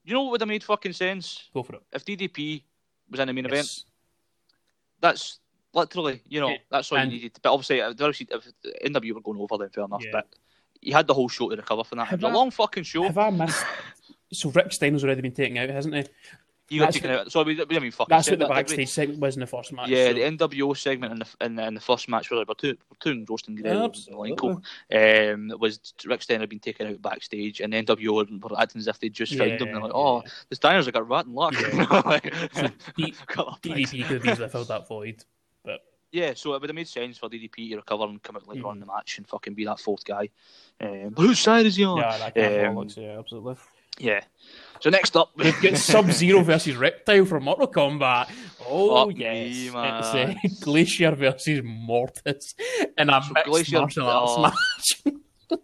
you know what would have made fucking sense Go for it. if DDP was in the main event. That's literally, you know, Yeah, that's all and- you needed. But obviously, if, obviously, if NW were going over, then fair enough. Yeah. But you had the whole show to recover from that. It was a I- long fucking show. Have I missed? So Rick Steiner's already been taken out, hasn't he? You got taken out. So we, we didn't fucking That's what the that, backstage segment was in the first match. Yeah, so- the NWO segment in the in the, in the first match where they were two, two roasting Guerrero and. Um, was Rick Steiner had been taken out backstage, and the NWO were acting as if they just found him. They're like, "Oh, the Steiners have got rotten luck." So D- Couple of pricks. DDP could have easily filled that void. But yeah, so it would have made sense for DDP to recover and come out later on in Mhm. the match and fucking be that fourth guy. Um, but whose side is he on? yeah, that Um, bollocks, yeah, absolutely. Yeah. So next up, We've got Sub Zero versus Reptile from Mortal Kombat. Oh Fuck yes, me, it's uh, Glacier versus Mortis in a So mixed Glacier- martial arts oh. match.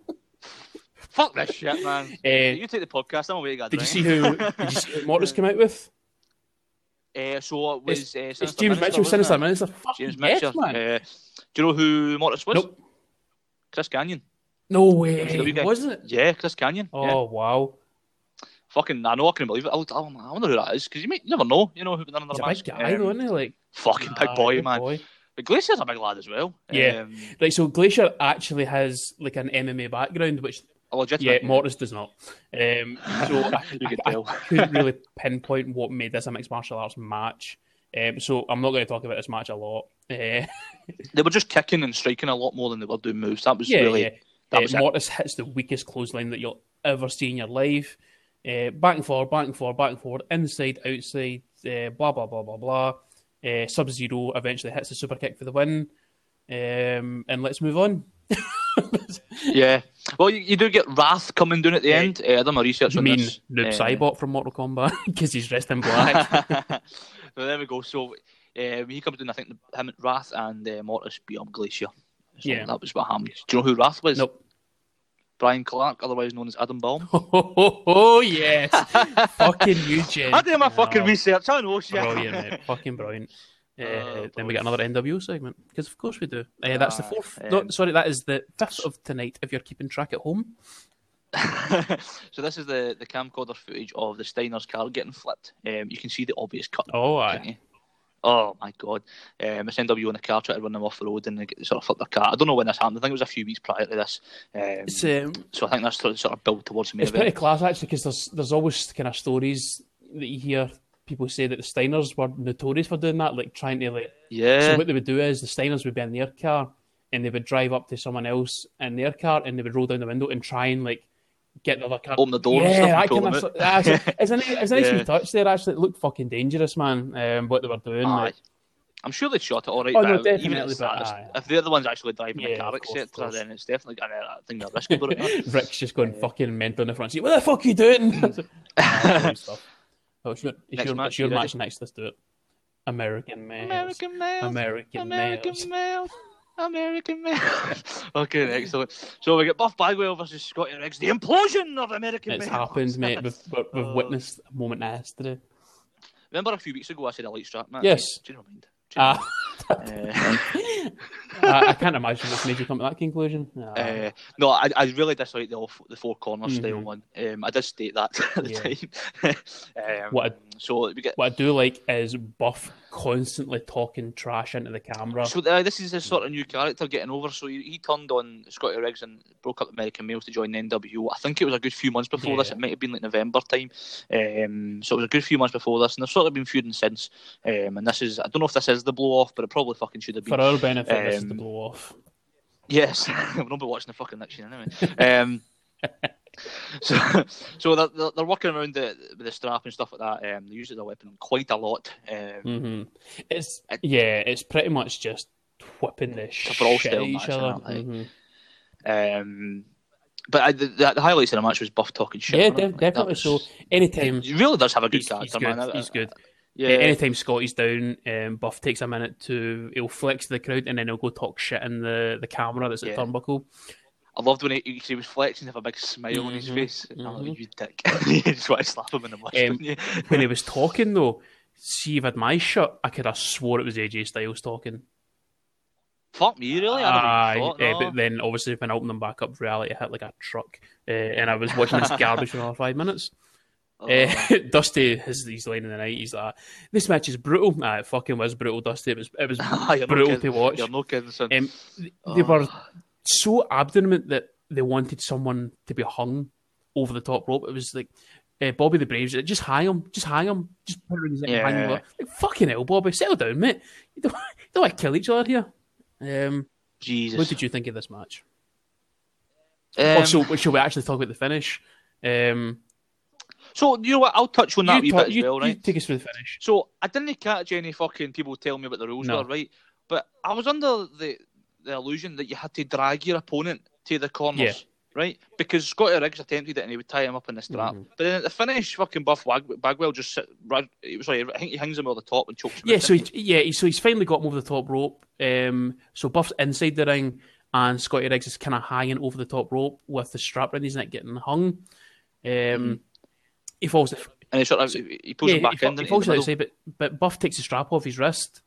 fuck this shit, man. Uh, you take the podcast. I'm away. did you see who? Did you see who Mortis came out with? Uh, so it was It's, uh, it's James Minister, Mitchell, Sinister? Minister. James yes, Mitchell. man. Uh, do you know who Mortis was? Nope. Chris Kanyon. No way, wasn't it? Yeah, Chris Kanyon. Oh Yeah. wow, Fucking, I know, I can't believe it. I, don't I wonder who that is because you, might- you never know. You know who another he's a match. big guy, Um, though, isn't he? Like Fucking big ah, boy, big man. boy. But Glacier's a big lad as well. Yeah. Um, Right, so Glacier actually has like an MMA background, which a legitimate. yeah, Mortis does not. Um, so I, I-. I couldn't really pinpoint what made this a mixed martial arts match. Um, so I'm not going to talk about this match a lot. Uh, They were just kicking and striking a lot more than they were doing moves. That was yeah, really. yeah. That Uh, was it. Mortis hits the weakest clothesline that you'll ever see in your life. Uh, back and forward, back and forward, back and forward, inside, outside, uh, blah blah blah blah blah. Uh, Sub Zero eventually hits the super kick for the win. Um, and let's move on. Yeah. Well, you, you do get Wrath coming down at the Yeah. end. Uh, I done my research on mean this. Noob Uh, Saibot from Mortal Kombat because he's dressed in black. so there we go. So um, he comes in. I think the, him, Wrath and uh, Mortis beat up Glacier. So Yeah. that was what happened. Do you know who Wrath was? nope. Brian Clark, otherwise known as Adam Baum. Oh, oh, oh, yes. fucking Eugene. I did my fucking Oh, research. I know shit. Brilliant, mate. Fucking brilliant. Uh, Oh, then we get another NWO segment because of course we do. Uh, that's the Ah, fourth. um, no, sorry, that is the fifth of tonight. If you're keeping track at home, so this is the, the camcorder footage of the Steiner's car getting flipped. Um, you can see the obvious cut. oh, aye. Oh my god! Um, it's NWO in the car trying to run them off the road and they get- sort of flip their car. I don't know when this happened. I think it was a few weeks prior to this. Um, um, so I think that's sort of- sort of built towards me. it's pretty class actually because there's there's always kind of stories that you hear people say that the Steiners were notorious for doing that, like trying to like. Yeah. So what they would do is the Steiners would be in their car and they would drive up to someone else in their car and they would roll down the window and try and like get the other car. Open the door yeah, stuff and kind of stuff. That's- It's a nice, it's a nice Yeah. touch there. Actually, it looked fucking dangerous, man. Um, what they were doing. Like- I'm sure they shot it all right. Oh, no, even definitely, if, it's but aye. if they're the ones actually driving Yeah, the car, of course, of etc., then it's definitely I think they're risky about it. Rick's just going fucking mental in the front seat. What the fuck are you doing? Oh, it's your, it's Next your, match, it's your match next. Let's do it. American males. American males. American, American males. males. American males. okay, excellent. So we get Buff Bagwell versus Scotty Riggs. The implosion of American It's males. happened, mate. We've, we've, Oh. witnessed a moment history. Remember a few weeks ago I said a light strap match? Yes. Do you know what I mean? You know Ah, I? Uh, I, can't imagine what's made you come to that conclusion. Ah. Uh, no, I, I really dislike the off, the four corner style Mhm. one. Um, I did state that at the Yeah. time. um, what a so we get. What I do like is Buff constantly talking trash into the camera. So uh, this is a sort of new character getting over. So he, he turned on Scotty Riggs and broke up American Males to join the NWO. I think it was a good few months before this. It might have been like November time. Um, so it was a good few months before this, and they've sort of been feuding since. Um, and this is I don't know if this is the blow off, but it probably fucking should have been. For our benefit, this is the Um, blow off. Yes, we'll not be watching the fucking next year anyway. Um, so, so they're, they're, they're working around the the strap and stuff like that. Um, they use it as weapon quite a lot. Um, hmm It's it- yeah, it's pretty much just whipping the shit out each other. Mhm. Um, but I, the, the highlights of the match was Buff talking shit. Yeah, de- Like, definitely. was- So anytime He really does have a good he's, character, he's good, man. He's good. Yeah, Yeah. Anytime Scotty's down, um, Buff takes a minute to he'll flex the crowd and then he'll go talk shit in the, the camera that's at Yeah. turnbuckle. I loved when he, he was flexing with a big smile on his Mhm, face. And I'm like, you dick. you just want to slap him in the mush, Um, you? When he was talking though, see if I had my shot, I could have swore it was AJ Styles talking. Fuck me, really? I Aye, thought. eh, no. but then obviously when I opened them back up, reality hit like a truck, uh, and I was watching this garbage for another five minutes. Oh. Uh, Dusty has these line in the night. He's like, "This match is brutal." Ah, it fucking was brutal, Dusty. It was it was no brutal kidding. to watch. You're no kidding, son. Um, th- they were Oh. So abdonant that they wanted someone to be hung over the top rope. It was like uh, Bobby the Brain, just hang him, just hang him, just put him in his Yeah. hang him. Like, fucking hell, Bobby, settle down, mate. You don't, you don't want to kill each other here. Um, Jesus. what did you think of this match? Um, also, shall we actually talk about the finish? Um, so, you know what? I'll touch on that you, as you- well, you take us through the finish. So I didn't catch any fucking people telling me what the rules No. were, right? But I was under the the illusion that you had to drag your opponent to the corners, Yeah. right? Because Scotty Riggs attempted it and he would tie him up in the strap. Mhm. But then at the finish, fucking Buff Wag- Bagwell just sit, rag- sorry, I think he hangs him over the top and chokes him. Yeah, so he, yeah, so he's finally got him over the top rope. Um, so Buff's inside the ring, and Scotty Riggs is kind of hanging over the top rope with the strap around his neck, getting hung. Um, He falls. and he sort of he pulls yeah, him back he, fa- in. he didn't falls he, to in the the outside, but but Buff takes the strap off his wrist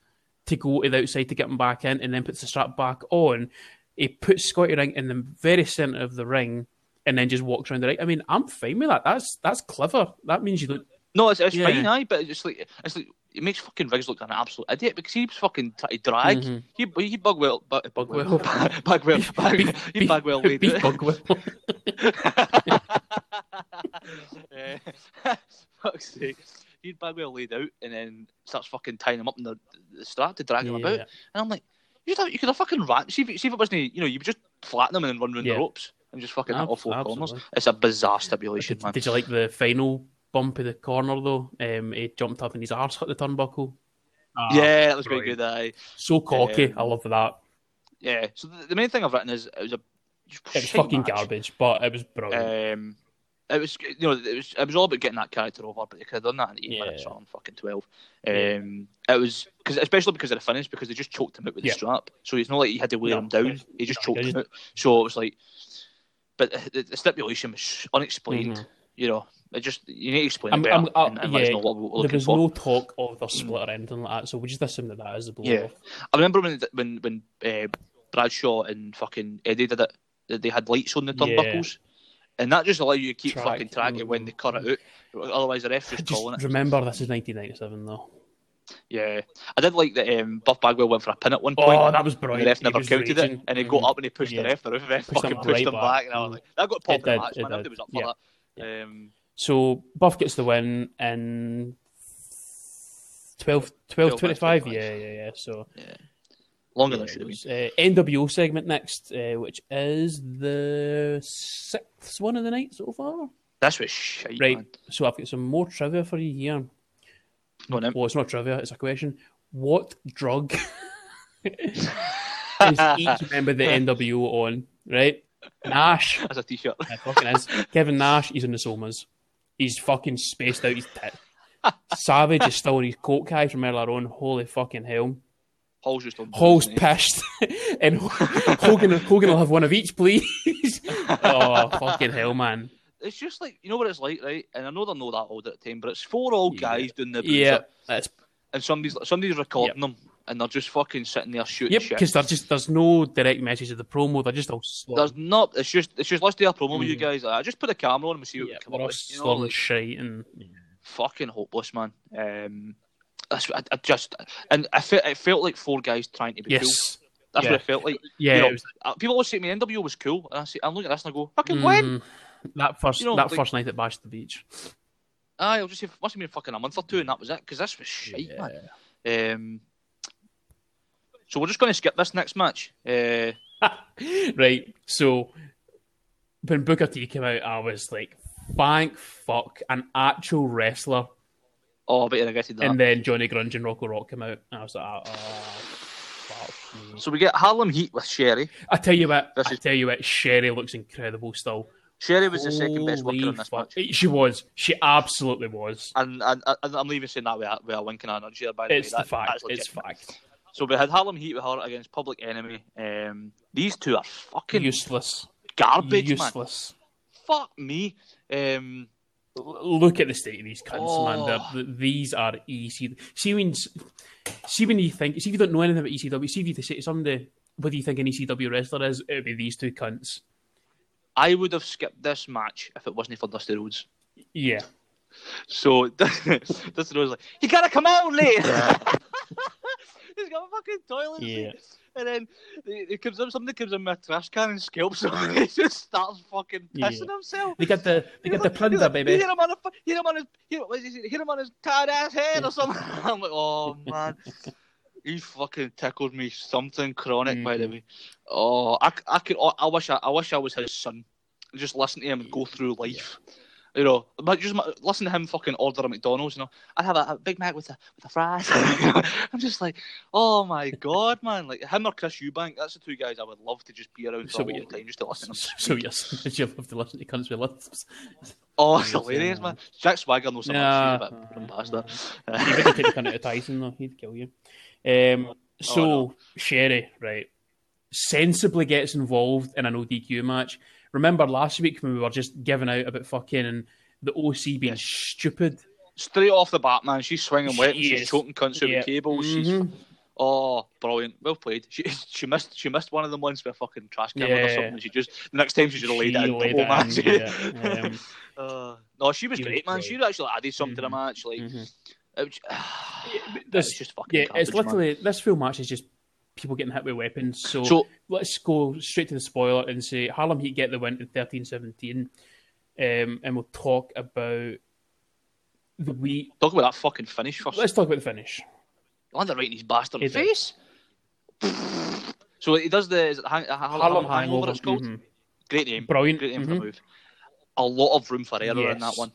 to go to the outside to get him back in, and then puts the strap back on. He puts Scotty Ring in the very center of the ring, and then just walks around the ring. I mean, I'm fine with that. That's that's clever. That means you look. No, it's, it's Yeah. fine, aye, but it's like it's like it makes fucking Riggs look like an absolute idiot because he was fucking to drag. Mhm. He he Bugwell, Bu- Bugwell, Bugwell. Beef- he Bagwell laid beef it. Bugwell. Fuck's sake. He'd Bagwell laid out and then starts fucking tying him up in the, the strap to drag him about. Yeah. And I'm like, you, just have, you could have fucking ran. See if, see if it wasn't, you know, you would just flatten him and then run round Yeah. the ropes and just fucking hit Ab- off four corners. It's a bizarre stipulation, Did, man. did you like the final bump of the corner though? Um, he jumped up and his arse hit the turnbuckle. Ah, yeah, that was very good. Aye. So cocky. Um, I love that. Yeah. So the, the main thing I've written is it was a It was fucking match. garbage, but it was brilliant. Um, it was, you know, it was, it was all about getting that character over, but they could have done that in eight Yeah. minutes or in fucking twelve. Yeah. Um, it was because, especially because of the finish, because they just choked him out with Yeah. the strap. So it's not like he had to wear No, him down; he just no, choked him out. So it was like, but the, the stipulation was unexplained. Mhm. You know, it just you need to explain I'm- it better uh, and, and yeah, know what we're there was for. no talk of the split or anything like that, so we just assume that that is the blow. Yeah. I remember when when when uh, Bradshaw and fucking Eddie did it, that they had lights on the Yeah. turnbuckles. And that just allows you to keep Track. fucking track of when they cut it out. Otherwise, the ref's just, Just calling it. remember, this is 1997 though. Yeah, I did like that. Um, Buff Bagwell went for a pin at one point. Oh, that was and the ref never counted raging. it, and he got Mhm. up and he pushed Yeah. the ref. The ref Pushed fucking him pushed right him back. back, and I was like, "That got pop in the did, match, man. Everybody was up for Yeah. that." Um, So Buff gets the win in 12, 12 12, 25. 25. Yeah, yeah, yeah. So longer yeah, than it should have been. uh, NWO segment next, uh, which is the sixth one of the night so far. That's what shite, Right. man. So I've got some more trivia for you here. Go on. Well, it's not trivia; it's a question. What drug is each member of the NWO on? Right, Nash. That's a t-shirt. It fucking is. Kevin Nash, he's in the somas. He's fucking spaced out his tit. Savage is still in his coke high from earlier on. Holy fucking hell. Hall's just on. Hall's isn't pissed. and Hogan, Hogan will have one of each, please. oh, fucking hell, man. It's just like you know what it's like, right? And I know they're not that old at the time, but it's four old Yeah. guys doing the Yeah, that's and somebody's somebody's recording them, and they're just fucking sitting there shooting yep. shit. Because there's just there's no direct message of the promo. They're just all slurring. There's not. It's just. It's just. Let's do a promo with you Mhm. guys. I just put a camera on and we see what yeah, we come they're up all with. You know, like, shite and fucking hopeless, man. Um, that's I, I just and I felt it felt like four guys trying to be cool. Yes. That's yeah. what it felt like. Yeah. You know, was- Uh, People always say to me NWO was cool, and I see, I'm looking at this and I go, fucking when? Mhm. That first You know, that like- first night at Bash the Beach. Aye, I'll just say must have been fucking a month or two, and that was it. Because this was shite, man. Um, so we're just going to skip this next match. Uh, right. So when Booker T came out, I was like, thank fuck, an actual wrestler. Oh, I bet you regretted that. And then Johnny Grunge and Rocco Rock came out, and I was like, oh, fuck so we get Harlem Heat with Sherri. I tell you what, This I is- tell you what, Sherri looks incredible still. Sherri was the second best Holy worker in this fuck. match. She was. She absolutely was. And, and, and I'm leaving saying that with a, with a winking at her chair, by the It's way. the That- fact. It's fact. So we had Harlem Heat with her against Public Enemy. Um, these two are fucking Useless. garbage, man. Useless. Fuck me. Um, Look at the state of these cunts, man. Oh. They're, these are EC. See when, see when you think, see if you don't know anything about ECW, see if you say to somebody, what do you think an ECW wrestler is? It would be these two cunts. I would have skipped this match if it wasn't for Dusty Rhodes. Yeah. So Dusty Rhodes was like, "You gotta come out late." He's got a fucking toilet Yeah. seat. And then he comes up, somebody comes in a trash can and scalps him. and he just starts fucking pissing Yeah. himself. They got the they got the plunder, like, baby. Hit him on, a, hit him on his, hit, what is he, hit him on his tired ass head or something. I'm like, oh man, he fucking tickled me something chronic. By the Mhm. way, oh, I, I could, I wish, I, I wish I was his son. Just listen to him and go through life. You know, but just listen to him fucking order a McDonald's. You know, I'd have a, a Big Mac with a with a fries. I'm just like, oh my god, man! Like him or Chris Eubank. That's the two guys I would love to just be around So a long time, just to listen. to them So yes, you love to listen to cunts with lisps? Oh, it's Yeah. hilarious, man. Jack Swagger knows some Nah. shit about from bastard. He wouldn't take the cunt out of Tyson though. He'd kill you. Um, so Oh. Sherri, right, sensibly gets involved in an ODQ match. Remember last week when we were just giving out about fucking and the OC being stupid? Straight off the bat, man. She's swinging She weapons. She's choking cunts over Yeah. cables. She's Mhm. oh, brilliant. Well played. She she missed she missed one of them once with a fucking trash can with or something. She just the next time she should have laid She it in laid the whole in, match. yeah. Um, Uh, no, she was She was great, man. great. She actually added something to the match. Like mhm. it was, This- it's just fucking. Yeah, it's garbage, man. literally this full match is just people getting hit with weapons. So, So let's go straight to the spoiler and say Harlem Heat get the win in thirteen seventeen, um, and we'll talk about the we. talk about that fucking finish first. Let's talk about the finish. Land it right in his bastard face. So he does the is it hang, Harlem, Harlem hangover. It's called. mhm. Great name. Brilliant. Great name for mhm. the move. A lot of room for error in that one.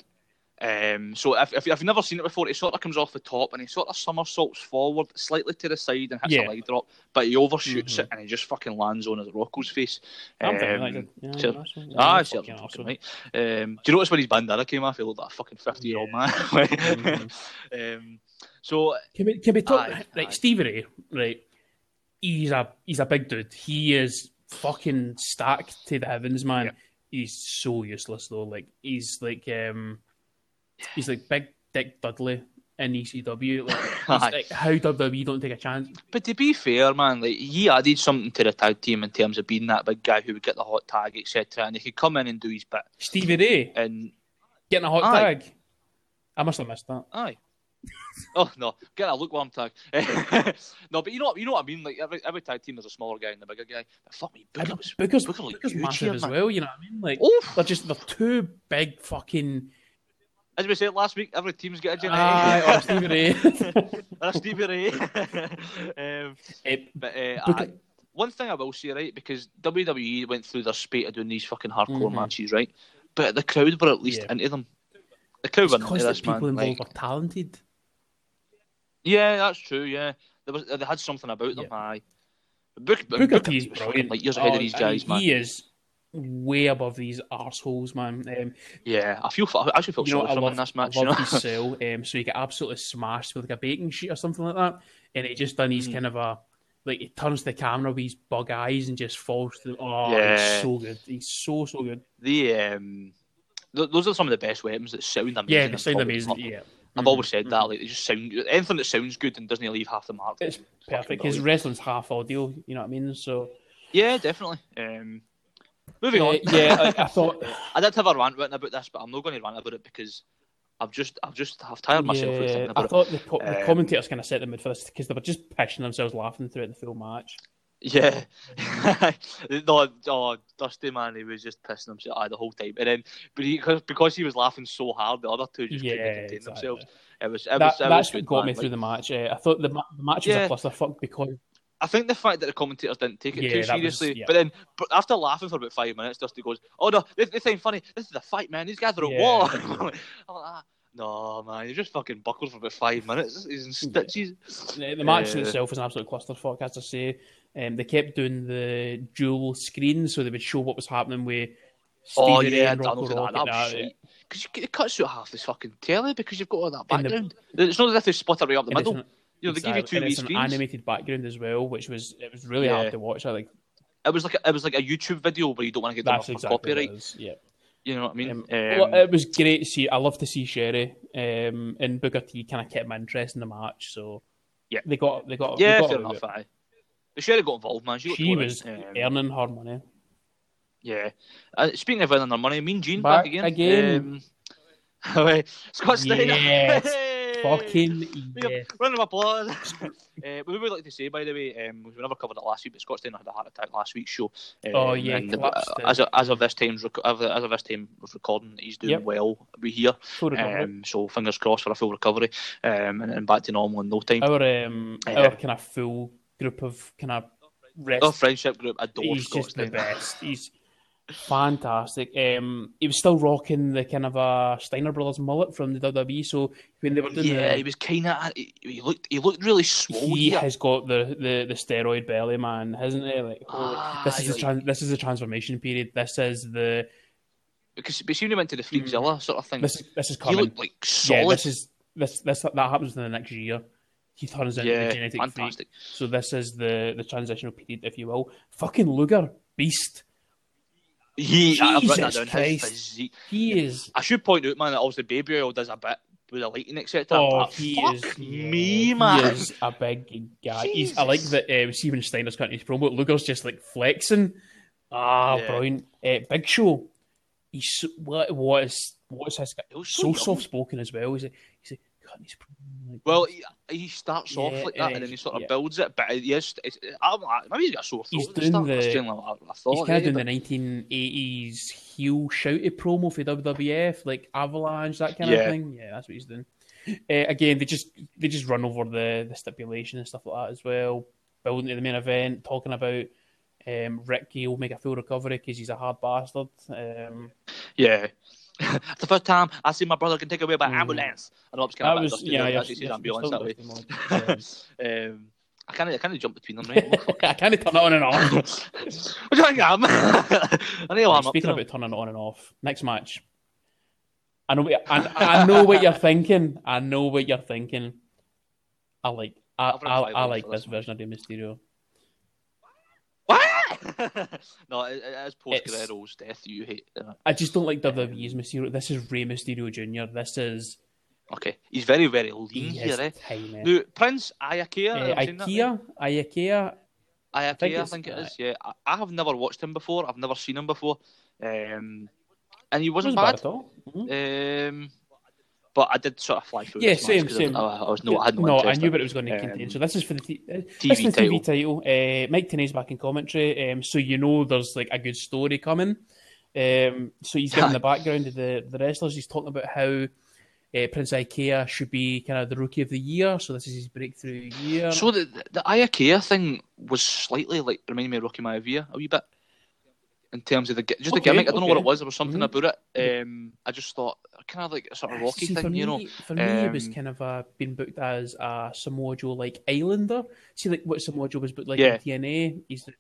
Um, so if, if, if you've never seen it before, he sort of comes off the top and he sort of somersaults forward slightly to the side and hits Yeah. a leg drop, but he overshoots Mhm. it and he just fucking lands on his Rocco's face. I'm Um, like. Yeah, so- that's one. Ah, Yeah, fucking fucking awesome. right. Um, do you notice when his bandana came off? He looked like a fucking fifty-year-old man. Mhm. um, so Can we can we talk Aye, right? aye. Stevie Ray, right? He's a he's a big dude. He is fucking stacked to the heavens, man. Yeah. He's so useless though. Like he's like um, he's like Big Dick Dudley in ECW. Like, like how WWE don't take a chance. But to be fair, man, like he added something to the tag team in terms of being that big guy who would get the hot tag, etc. And he could come in and do his bit. Stevie Ray And getting a hot Aye. tag. I must have missed that. aye. oh no, get a lukewarm tag. no, but you know what you know what I mean. Like every every tag team there's a smaller guy and a bigger guy. But fuck me, Booker was Booker's, Booker looked Booker's massive here, as man. well. You know what I mean? Like Oof. they're just they're two big fucking. As we said last week, every team's got a genetic. Aye, or Stevie Ray. That's Stevie Ray. um, but uh, aye. one thing I will say, right, because WWE went through their spate of doing these fucking hardcore Mhm. matches, right? But the crowd were at least Yeah. into them. The crowd were into this, people man. involved Like, are talented. yeah, that's true. Yeah, there was they had something about them. Yeah. Aye. Book, Booker, Booker T was brilliant. like years ahead Oh, of these I mean, guys, man. He is way above these arseholes, man. Um, Yeah, I feel I actually feel you know, sorry for him love, in this match. I You know? love cell. Um, so he got absolutely smashed with like a baking sheet or something like that, and it just done his Mm. kind of a like he turns the camera with his bug eyes and just falls to. Oh, Yeah. he's so good. He's so so good. the um, th- those are some of the best weapons that sound amazing. Yeah, they sound amazing. Yeah, I've Mhm. always said that. Like they just sound. Anything that sounds good and doesn't leave half the mark. It's perfect. His wrestling's half audio. You know what I mean? So Yeah, definitely. Um, moving uh, on. yeah, I, I thought I did have a rant written about this, but I'm not going to rant about it because I've just, I've just, I've tired myself yeah, thinking about I thought the, co- the um, commentators kind of set the mood for this because they were just pissing themselves laughing throughout the full match. Yeah, no, oh, Dusty man, he was just pissing himself ah, the whole time, and then but he, because because he was laughing so hard, the other two just yeah, couldn't contain exactly. themselves. It was, it that, was, it that's was what got man. me like, through the match. Uh, I thought the, the match Yeah. was a clusterfuck because I think the fact that the commentators didn't take it Yeah, too that was- seriously, yeah. but then but after laughing for about five minutes, Dusty goes, "Oh no, this, this ain't funny. This is a fight, man. These guys are at Yeah. war." Like, ah, no, man, you just fucking buckled for about five minutes. He's in stitches. the, the match Uh, itself was an absolute clusterfuck, as I say. Um, they kept doing the dual screen so they would show what was happening with Oh Stevie Ray yeah, I and Rocco noticed that. That was shit. Because it cuts out half this fucking telly because you've got all that In the- background. It's not as if they split it right up the and it's middle. You know, they give you two and it's an screens. animated background as well, which was it was really Yeah. hard to watch. I like It was like a, it was like a YouTube video where you don't want to get that's exactly copyright. Yeah. You know what I mean? Um, Um, well, it was great to see. I love to see Sherri um, and Booker T kind of kept my interest in the match. So Yeah. they got they got yeah, they got fair enough. Aye. They should got involved, man. She, She was Um, earning her money. Yeah. Uh, speaking of earning their money, Mean Gene Back back, again. again. Um. Scott Steiner. Yes. Fucking yeah. Round of applause. uh, we would like to say, by the way, um, we never covered it last week, but Scott Steiner had a heart attack last week's show. Um, Oh, yeah, and, uh, as, of, as of this time's rec- as of- this time of recording, he's doing Yep. well. We hear, Full um, so fingers crossed for a full recovery, um, and, and back to normal in no time. our um, Uh, our kind of full group of kind of rest. Our friendship group adore he's Scott just the best. He's fantastic. Um, he was still rocking the kind of uh, Steiner Brothers mullet from the WWE. So when they were doing Yeah, the, he was kind of. He, looked. He looked really swole. he here. has got the, the, the steroid belly, man, hasn't he? Like, Ah, this is the like- tran- this is the transformation period. This is the because but when he went to the Freakzilla sort of thing. this is this is he looked like solid. yeah, this is this this that happens in the next year. He turns into Yeah, the genetic freak. fantastic. So this is the the transitional period, if you will. Fucking Luger, beast. He, I've written that down. His physique. He is. I should point out, man, that obviously Baby Oil does a bit with the lighting, etc. Oh, he fuck is me, yeah, man. He is a big guy. He's, I like that um, Steven Steiner's cutting his promo. Luger's just like flexing. Ah, Yeah. brilliant. Uh, big Show. He's what? What is what is this guy? He was So young. soft spoken as well. He's a, he's a cutting his promo. Like Well, he, he starts off Yeah, like that, and then he sort of yeah. builds it. But he is, it's, I'm, like, maybe he's got a sore throat. He's the doing the- That's generally I, thought. He's kind of doing the 1980s heel shouty promo for WWF, like Avalanche, that kind Yeah. of thing. Yeah, that's what he's doing. Uh, again, they just they just run over the, the stipulation and stuff like that as well. Building to the main event, talking about um, Ricky will make a full recovery because he's a hard bastard. Um, Yeah. It's the first time I see my brother can take away by Mm. ambulance. I know it's that kind of was dusty, yeah, yeah, yeah. actually yeah, ambulance that way. um, I can't, I can't jump between them, right? I can't turn it on and off. what do you think I am? I know I'm Speaking about turning it on and off, next match. I know. what- I, I know what you're thinking. I know what you're thinking. I like. I, I've I, I like this version of Rey Mysterio. What? no, it, it is post Guerrero's death you hate. Uh, I just don't like WWE's Mysterio. This is Rey Mysterio Jr. This is okay, he's very, very lean he here, eh? tiny. Now, Prince Iaukea, Uh, IKEA, IKEA. Iaukea, think I think it is. Yeah, I, I have never watched him before. I've never seen him before, um, and he wasn't Wasn't bad bad. at all. Mhm. Um, but I did sort of fly through. Yeah, this match same. I, I was no, I had no, no, I knew what it was going to Um, contain. So this is for the, t- TV this is the title. TV title. Uh, Mike Tenay's back in commentary, um, so you know there's like a good story coming. Um, so he's giving the background of the, the wrestlers. He's talking about how uh, Prince Ikea should be kind of the rookie of the year. So this is his breakthrough year. So the the Iaukea thing was slightly like reminding me of Rocky Maivia a wee bit in terms of the just the Okay, gimmick. I don't know what it was. There was something Mhm. about it. Um, I just thought kind of like a sort of Rocky See, thing, me, you know. For me, it was Um, kind of uh, been booked as a Samoa Joe like Islander. See, like what Samoa Joe was booked like Yeah. in TNA. He's the,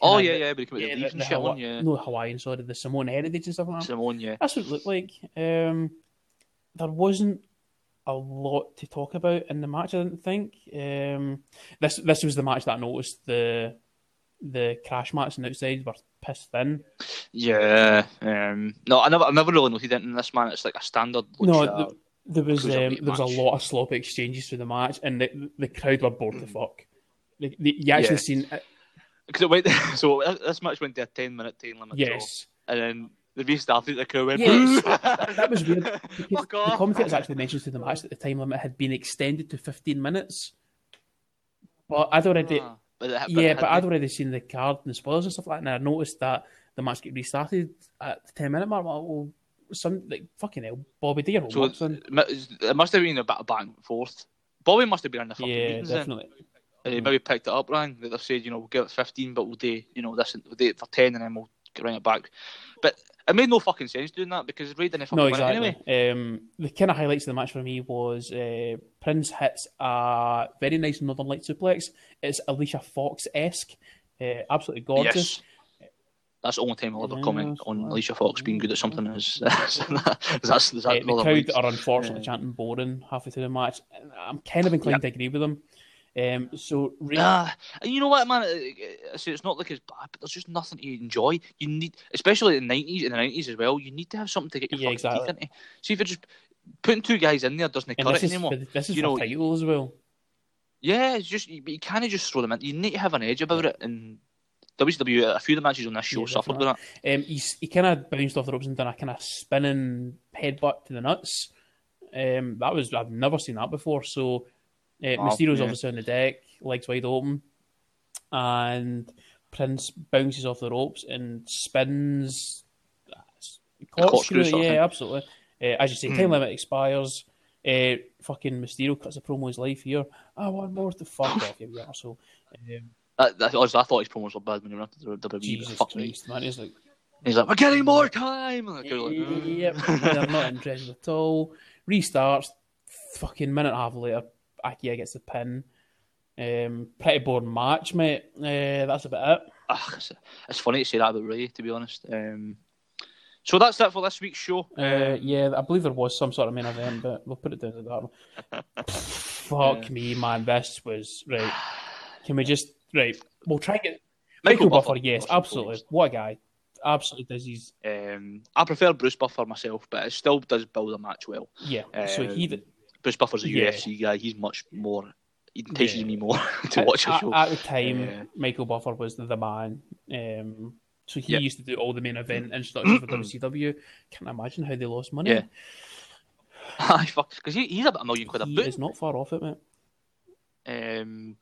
Oh yeah, yeah, but he came yeah, the the, the Hawa- yeah. no Hawaiian, sorry, the Samoan heritage and stuff like that. Simone, yeah. That's what it looked like. Um, there wasn't a lot to talk about in the match. I didn't think. Um, this this was the match that I noticed the the crash mats and outside were pissed thin. Yeah. Um, no, I never, I never really noted it in this man. It's like a standard. No, the- There was um, there was a lot of sloppy exchanges through the match, and the, the crowd were bored to fuck. Like, the, you actually Yeah. seen because it went. so this match went to a ten minute time limit. draw. yes, and then They restarted. The crowd went. "Boo!" that was weird because Fuck the commentators actually mentioned to the match that the time limit had been extended to 15 minutes. But I'd already, Ah, but yeah, but I'd already seen the card and the spoilers and stuff like that, and I noticed that the match get restarted at the 10 minute mark. Well, some like fucking hell, Bobby Deere So it must have been a bit of back and forth. Bobby must have been in the fucking Yeah, meetings then. definitely. And he maybe picked it up, Ryan. That they've said, you know, we'll give it 15, but we'll do, you know, this, we'll do it for 10 and then we'll bring it back. But it made no fucking sense doing that because Rey didn't fucking No, exactly. anyway. Um, the kind of highlights of the match for me was uh, Prince hits a very nice Northern Light suplex. It's Alicia Fox esque, uh, absolutely gorgeous. Yes. That's the only time I'll ever comment on. Alicia Fox being good at something. Is, that's, that's, that's Uh, the crowd are unfortunately chanting boring halfway through the match. I'm kind of inclined to agree with them. Um, so Rey, Nah, and you know what, man? I I say it's not like it's bad, but there's just nothing to enjoy. You need, especially in the nineties, in the nineties as well. You need to have something to get your Yeah, exactly. teeth into. See if you're just putting two guys in there doesn't and cut it is anymore. this is You know, title as well. Yeah, it's just you, you can't just throw them in. You need to have an edge about it. And WCW, a few of the matches on this show Yeah, suffered with that. Um, he's, he kind of bounced off the ropes and done a kind of spinning headbutt to the nuts. Um, that was I've never seen that before. So uh, Wow, Mysterio's yeah. obviously on the deck, legs wide open, and Prince bounces off the ropes and spins. corkscrew yeah, absolutely. Uh, as you say, Hmm. time limit expires. Uh, fucking Mysterio cuts a promo his life here. I want more to fuck off, you arsehole. Um, That, that, honestly, I thought his promos were bad when he went to the WWE. Jesus fuck me. Christ, man. He's like, He's like, we're getting more time. And the crowd like, "Mm." Yep, they're not interested at all. Restarts, fucking minute and a half later, Iaukea gets the pin. Um, pretty boring match, mate. Uh, that's about it. Ah, it's, it's funny to say that about Rey, to be honest. Um, so that's it for this week's show. Uh, yeah, I believe there was some sort of main event, but we'll put it down to that one. Fuck Yeah. me, man. This was right. Can we just right? We'll try and get Michael Michael Buffer. Buffer, yes, absolutely. What a guy. Absolutely does. He's Um, I prefer Bruce Buffer myself, but it still does build a match well. yeah. so he Um, Bruce Buffer's a Yeah. UFC guy. He's much more. He entices Yeah. me more to at, watch a at- show. At, the time, Yeah. Michael Buffer was the man. Um, so he Yeah. used to do all the main event introductions for WCW. Can't imagine how they lost money. Yeah. Aye, fuck, because he, he's about a million quid a he boot. is not far off it, mate. Um,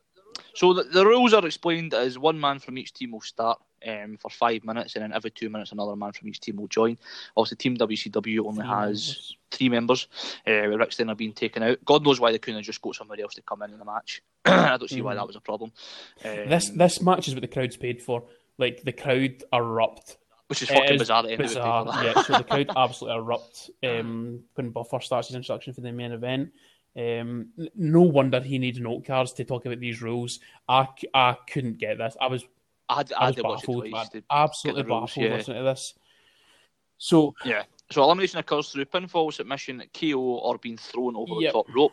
so the, the rules are explained as one man from each team will start um, for five minutes, and then every two minutes another man from each team will join. Obviously, Team WCW only Three has members. three members. Uh, with Rick Steiner being taken out. God knows why they couldn't have just got somebody else to come in in the match. I don't see why Mhm. that was a problem. Um, This this match is what the crowd's paid for. Like the crowd erupt. which is It fucking is bizarre. Bizarre, yeah. So the crowd absolutely erupt um, when Buffer starts his introduction for the main event. Um, no wonder he needs note cards to talk about these rules. I, I couldn't get this. I was I had, I I was to watch it baffled, man. Absolutely rules, baffled yeah. listening to this. So Yeah. So elimination occurs through pinfall, submission, KO, or being thrown over Yep. the top rope.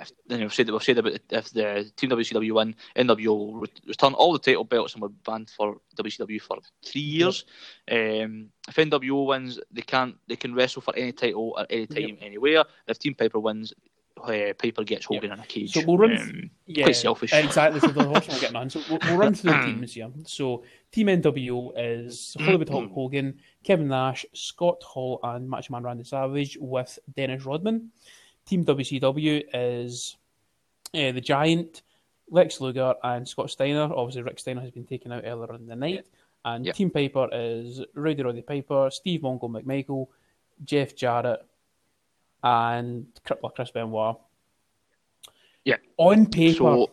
If, then we've said that we've said about if the Team WCW win, NWO will return all the title belts and were banned for WCW for three years. Um, if NWO wins, they can't they can wrestle for any title at any time, anywhere. If Team Piper wins, uh, Piper gets Hogan in a cage. So we'll run- Um, yeah, quite selfish. Exactly. So the horse will get none. So we'll, we'll run through the teams here. So Team NWO is Hollywood Hulk Hogan, Kevin Nash, Scott Hall, and Macho Man Randy Savage with Dennis Rodman. Team WCW is uh, the Giant, Lex Luger, and Scott Steiner. Obviously, Rick Steiner has been taken out earlier in the night. And Yeah. Team Piper is Rowdy Roddy Piper, Steve Mongo McMichael, Jeff Jarrett, and Crippler Chris Benoit. Yeah. On paper, so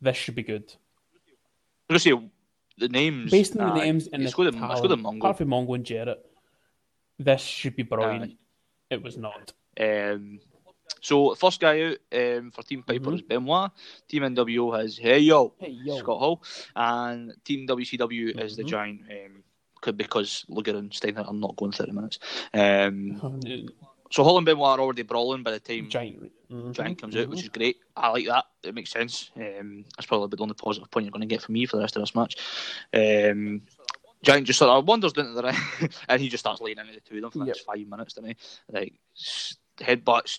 this should be good. I'm gonna say the names Based on the names and the go to let's go to talent, Mongo. apart from Mongo and Jarrett, this should be brilliant. Aye. It was not. Um, so first guy out um, for Team Piper Mhm. is Benoit. Team NWO has Hey Yo, Hey, yo. Scott Hall, and Team WCW is the Mhm. Giant. Um, because Luger and Steiner are not going 30 minutes. Um, so Hall and Benoit are already brawling by the time Giant. Mhm. Giant comes out, which is great. I like that. It makes sense. Um, that's probably the only positive point you're going to get from me for the rest of this match. Um, Giant just sort of wanders into the ring, and he just starts laying into the two of them for the Yep. next five minutes, doesn't he? Like headbutts,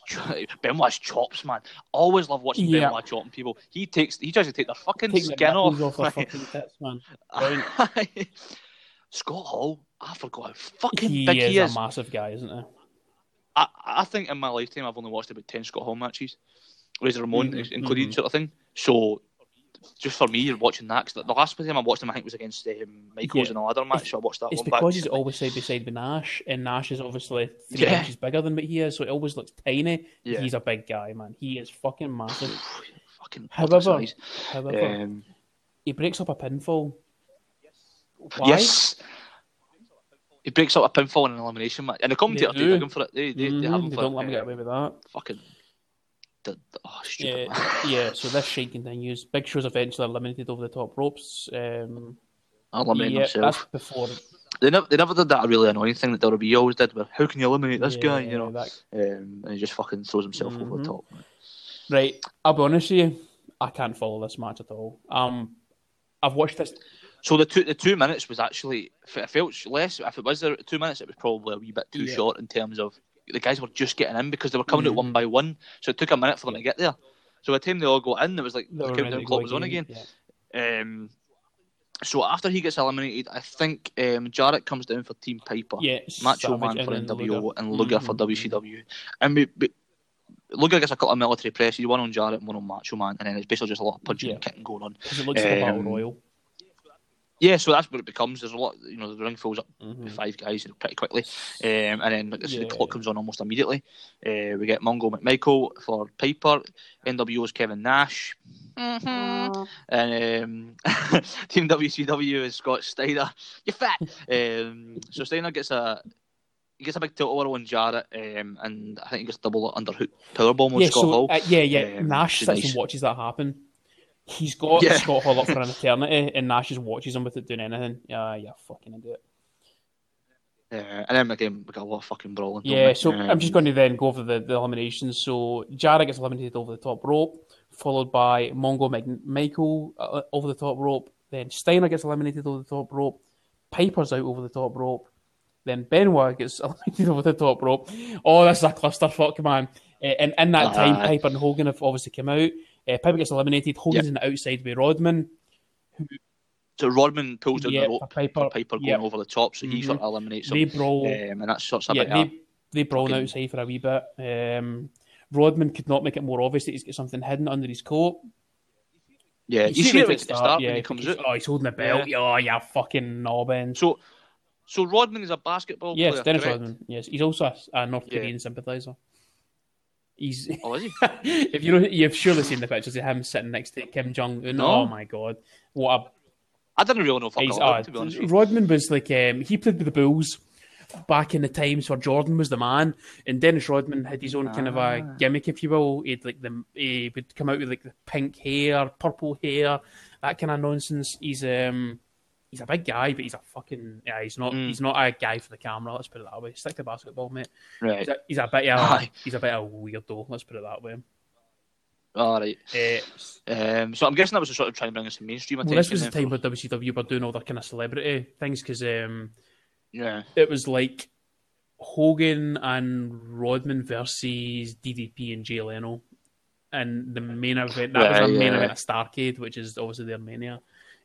Benoit's chops, man. Always love watching Yeah. Benoit chopping people. He takes, he tries to take their fucking Take skin off. off Like, fucking tits, man. Scott Hall, I forgot how fucking He big is, he is. a massive guy, isn't he? I, I think in my lifetime I've only watched about ten Scott Hall matches, Razor Ramon Mhm, included, mhm. sort of thing. So, just for me, you're watching that, 'cause the last time I watched him, I think was against um, Michaels Yeah. in a ladder match. So I watched that It's one back. because he's always side by side with Nash, and Nash is obviously three Yeah. inches bigger than what he is, so it always looks tiny. Yeah. He's a big guy, man. He is fucking massive. fucking However, however, Um, he breaks up a pinfall. Why? yes. He breaks up a pinfall in an elimination match, and the commentator They do big for it. They, they, they have Mhm, him they for don't let him get away with that. fucking. Oh, stupid Yeah, yeah. So this shade continues. Big Show's eventually eliminated over the top ropes. Um, Eliminating yeah, himself. that's before. They never, they never did that really annoying thing that WWE always did. Where how can you eliminate this yeah, guy? You know, that- um, and he just fucking throws himself over the Mhm. top. Right, I'll be honest with you. I can't follow this match at all. Um, I've watched this. So the two the two minutes was actually it felt less. If it was there two minutes, it was probably a wee bit too Yeah. short in terms of the guys were just getting in because they were coming out one Mhm. by one. So it took a minute for them to get there. So by the time they all got in, it was like the countdown clock was on again. Yeah. Um, so after he gets eliminated, I think um, Jarrett comes down for Team Piper, Yeah, Macho Man for NWO, Luger. and Luger for Mhm. WCW. And we, we, Luger gets a couple of military presses, one on Jarrett and one on Macho Man, and then it's basically just a lot of punching Yeah. and kicking going on. Because it looks like a battle Um, royal. Yeah, so that's what it becomes. There's a lot, you know, the ring fills up Mhm. with five guys pretty quickly, um, and then like Yeah. the clock comes on almost immediately. Uh, we get Mongo McMichael for Piper, NWO's Kevin Nash, Mm-hmm. and um, Team WCW is Scott Steiner. You fat. um, so Steiner gets a he gets a big tilt over on Jarrett, um, and I think he gets double underhook powerbomb on Yeah, Scott so Hall. uh, yeah, yeah. Um, Nash which sits nice. and watches that happen. He's got Yeah. Scott Hall up for an eternity, and Nash just watches him without doing anything. Yeah, yeah, fucking idiot. Yeah, and then again, we got a lot of fucking brawling. Yeah, so Um, I'm just going to then go over the, the eliminations. So Jarrett gets eliminated over the top rope, followed by Mongo Michael uh, over the top rope. Then Steiner gets eliminated over the top rope. Piper's out over the top rope. Then Benoit gets eliminated over the top rope. Oh, this is a clusterfuck, man. Uh, and in that time, Piper and Hogan have obviously come out. Uh, Piper gets eliminated. Hogan's in the outside with Rodman. So Rodman pulls Yeah, the rope Piper. Piper going Yep. over the top, so he Mhm. sort of eliminates him. They brawl. Um, and that's sort of yeah, they, they brawl fucking- outside for a wee bit. Um, Rodman could not make it more obvious that he's got something hidden under his coat. yeah, You you see it at the start yeah, when he comes out. Oh, he's holding a belt. Yeah. Oh, yeah, fucking knobbing. So, so Rodman is a basketball Yes, player. Dennis correct? Rodman. Yes, he's also a, a North Yeah. Korean sympathiser. He's Oh, is he? if you know, you've surely seen the pictures of him sitting next to Kim Jong Un. No. Oh my god, what a I didn't really know fuck all about uh, him, to be honest. Rodman was like um, he played with the Bulls back in the times where Jordan was the man, and Dennis Rodman had his own kind of a Ah. gimmick, if you will. He'd like the he would come out with like the pink hair, purple hair, that kind of nonsense. He's um he's a big guy, but he's a fucking yeah. He's not Mm. he's not a guy for the camera. Let's put it that way. Stick to basketball, mate. Right. He's a, he's a bit of Aye. he's a bit of a weirdo. Let's put it that way. All right. Uh, Um, so I'm guessing that was to sort of trying to bring us some mainstream well, this was the time for- where WCW were doing all their kind of celebrity things because um, Yeah. it was like Hogan and Rodman versus DDP and Jay Leno. And the main event, that was Right, the main event of Starcade, which is obviously their mania.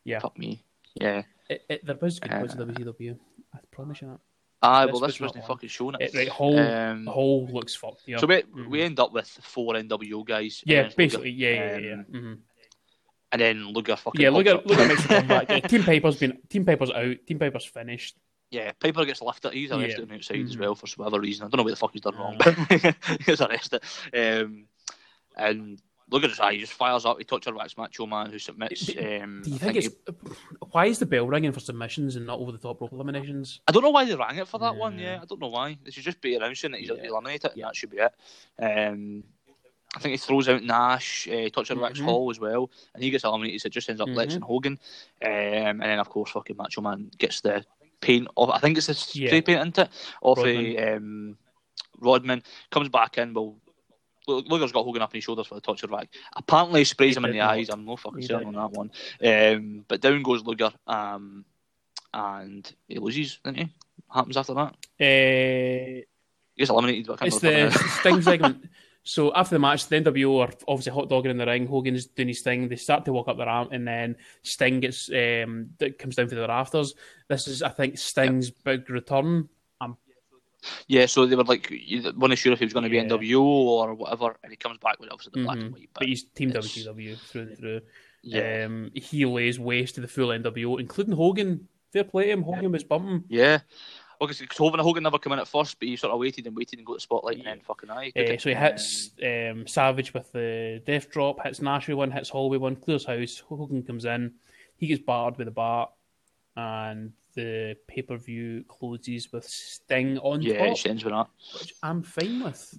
Yeah. Fuck me. Yeah. It, it, there was good Uh, of WCW. I promise you that. Aye, This well, this wasn't fucking shown. it. It, whole, Um, whole looks fucked. Yeah. So we, Mhm. we end up with four NWO guys. yeah, basically. Luger. Yeah, yeah, yeah. Um, yeah. hmm And then Luger fucking. Yeah, at look at makes a comeback. Yeah, Team Piper's been Team Piper's out. Team Piper's finished. Yeah, Piper gets lifted. He's arrested Yeah. on the outside as Mhm. well for some other reason. I don't know what the fuck he's done wrong, but he gets arrested. Um, and look at this guy. He just fires up. He touches Wax Macho Man, who submits. Do- Um, Do you think think it's he- why is the bell ringing for submissions and not over the top rope eliminations? I don't know why they rang it for that one. Yeah. Yeah, I don't know why. They should just be announcing that he's Yeah. eliminated, and Yeah. that should be it. Um, I think he throws out Nash, uh, touches Rex Mhm. Hall as well, and he gets eliminated. So it just ends up Lex Mhm. and Hogan, um, and then of course fucking Macho Man gets the paint off. I think it's the spray Yeah. paint into it off Rodman. a um, Rodman. Comes back in. Well, Luger's got Hogan up on his shoulders for the torture rack. Apparently, he sprays him in the eyes. I'm no fucking certain on that one. Um, but down goes Luger, um, and he loses, didn't he? Happens after that? Uh, He gets eliminated. But I can't it's the. Sting segment. So after the match, the NWO are obviously hot dogging in the ring. Hogan's doing his thing. They start to walk up the ramp, and then Sting gets um, comes down to the rafters. This is, I think, Sting's big return. Yeah, so they were like, you weren't sure if he was going to Yeah. be NWO or whatever, and he comes back with obviously the black and mhm. white. But he's Team it's- WCW through and through. yeah, Um, he lays waste to the full NWO, including Hogan. Fair play to him. Hogan was bumping. yeah. Because Hogan, Hogan never came in at first, but he sort of waited and waited and got the spotlight, and then fucking aye. Uh, so he hits um, Savage with the death drop, hits Nash with one, hits Holloway one, clears house. Hogan comes in, he gets barred with a bat, and the pay per view closes with Sting on yeah, top, it ends with that. which I'm fine with.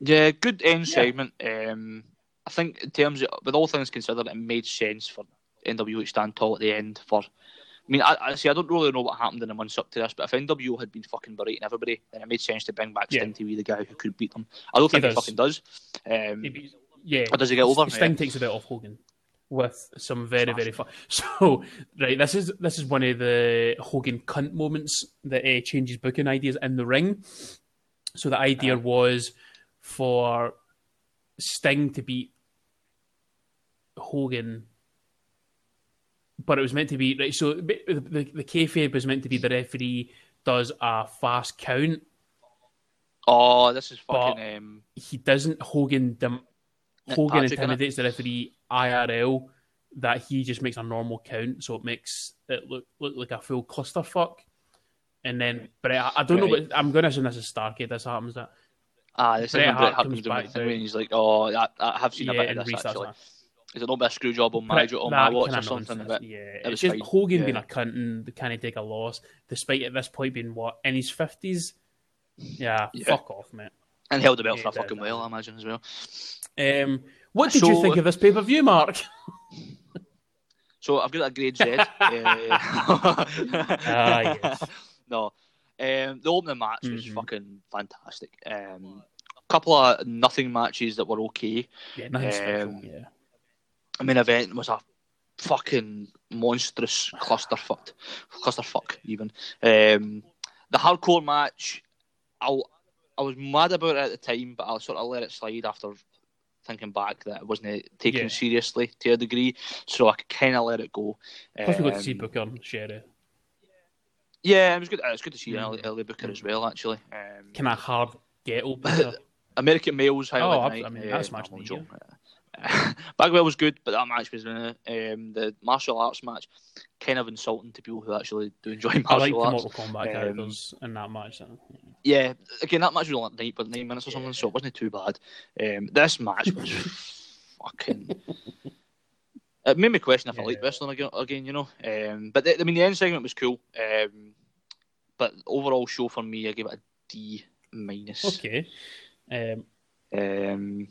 Yeah, good end Yeah. segment. Um, I think in terms of, with all things considered, it made sense for NWO to stand tall at the end. For, I mean, I, I see. I don't really know what happened in the months up to this, but if NWO had been fucking berating everybody, then it made sense to bring back Yeah. Sting to be the guy who could beat them. I don't He think he, fucking does. Um, He beats- yeah, Or does he get over? Sting Yeah. takes a bit off Hogan with some very very fun. So right, this is this is one of the Hogan cunt moments that uh, changes booking ideas in the ring. So the idea Uh-huh. was for Sting to beat Hogan. But it was meant to be right. So the the, the kayfabe was meant to be the referee does a fast count. oh, this is But- fucking. Um, He doesn't. Hogan Nick Hogan Patrick, intimidates the referee IRL that he just makes a normal count, so it makes it look look like a full clusterfuck. And then, but I, I don't know. But I'm going to assume this is Starcade. This happens that ah, this is Bret when Hart Bret Hart comes comes doing back the thing down. when he's like, "Oh, I, I have seen yeah, a bit of this actually." that. Is it not a bit of screw job on my But jo- on my watch or something? But yeah, was it's just fine, Hogan yeah. being a cunt and kind of take a loss, despite at this point being what in his fifties. Yeah, Yeah. fuck off, mate. and held the belt Yeah, for a fucking while, I imagine as well. Um, what did you think of this pay per view, Mark? So I've got a grade Z. uh, Ah, yes. No, um, the opening match was Mhm. fucking fantastic. Um, a couple of nothing matches that were okay. Yeah, nothing. Um, Yeah, The main event was a fucking monstrous clusterfuck, clusterfuck even. Um, the hardcore match, I I was mad about it at the time, but I sort of let it slide after thinking back that it wasn't taken Yeah. seriously to a degree, so I kind of let it go. plus we got to see Um, Booker and Sherri. Yeah, it was good. It's good to see Mm. early, early Booker as well. Actually, um, kind of hard ghetto. American males highlight Oh, night. I mean, that's uh, match of the. Bagwell was good, but that match was uh, um, the martial arts match kind of insulting to people who actually do enjoy martial I like the arts. Mortal Kombat Um, characters in that match. so, yeah. Yeah, again, that match was only like nine, but nine minutes or something, so it wasn't too bad. Um, this match was fucking. It made me question if I like wrestling again, again, you know. Um, but the, I mean, the end segment was cool. Um, but overall show for me, I give it a D minus. Okay. Um, Um,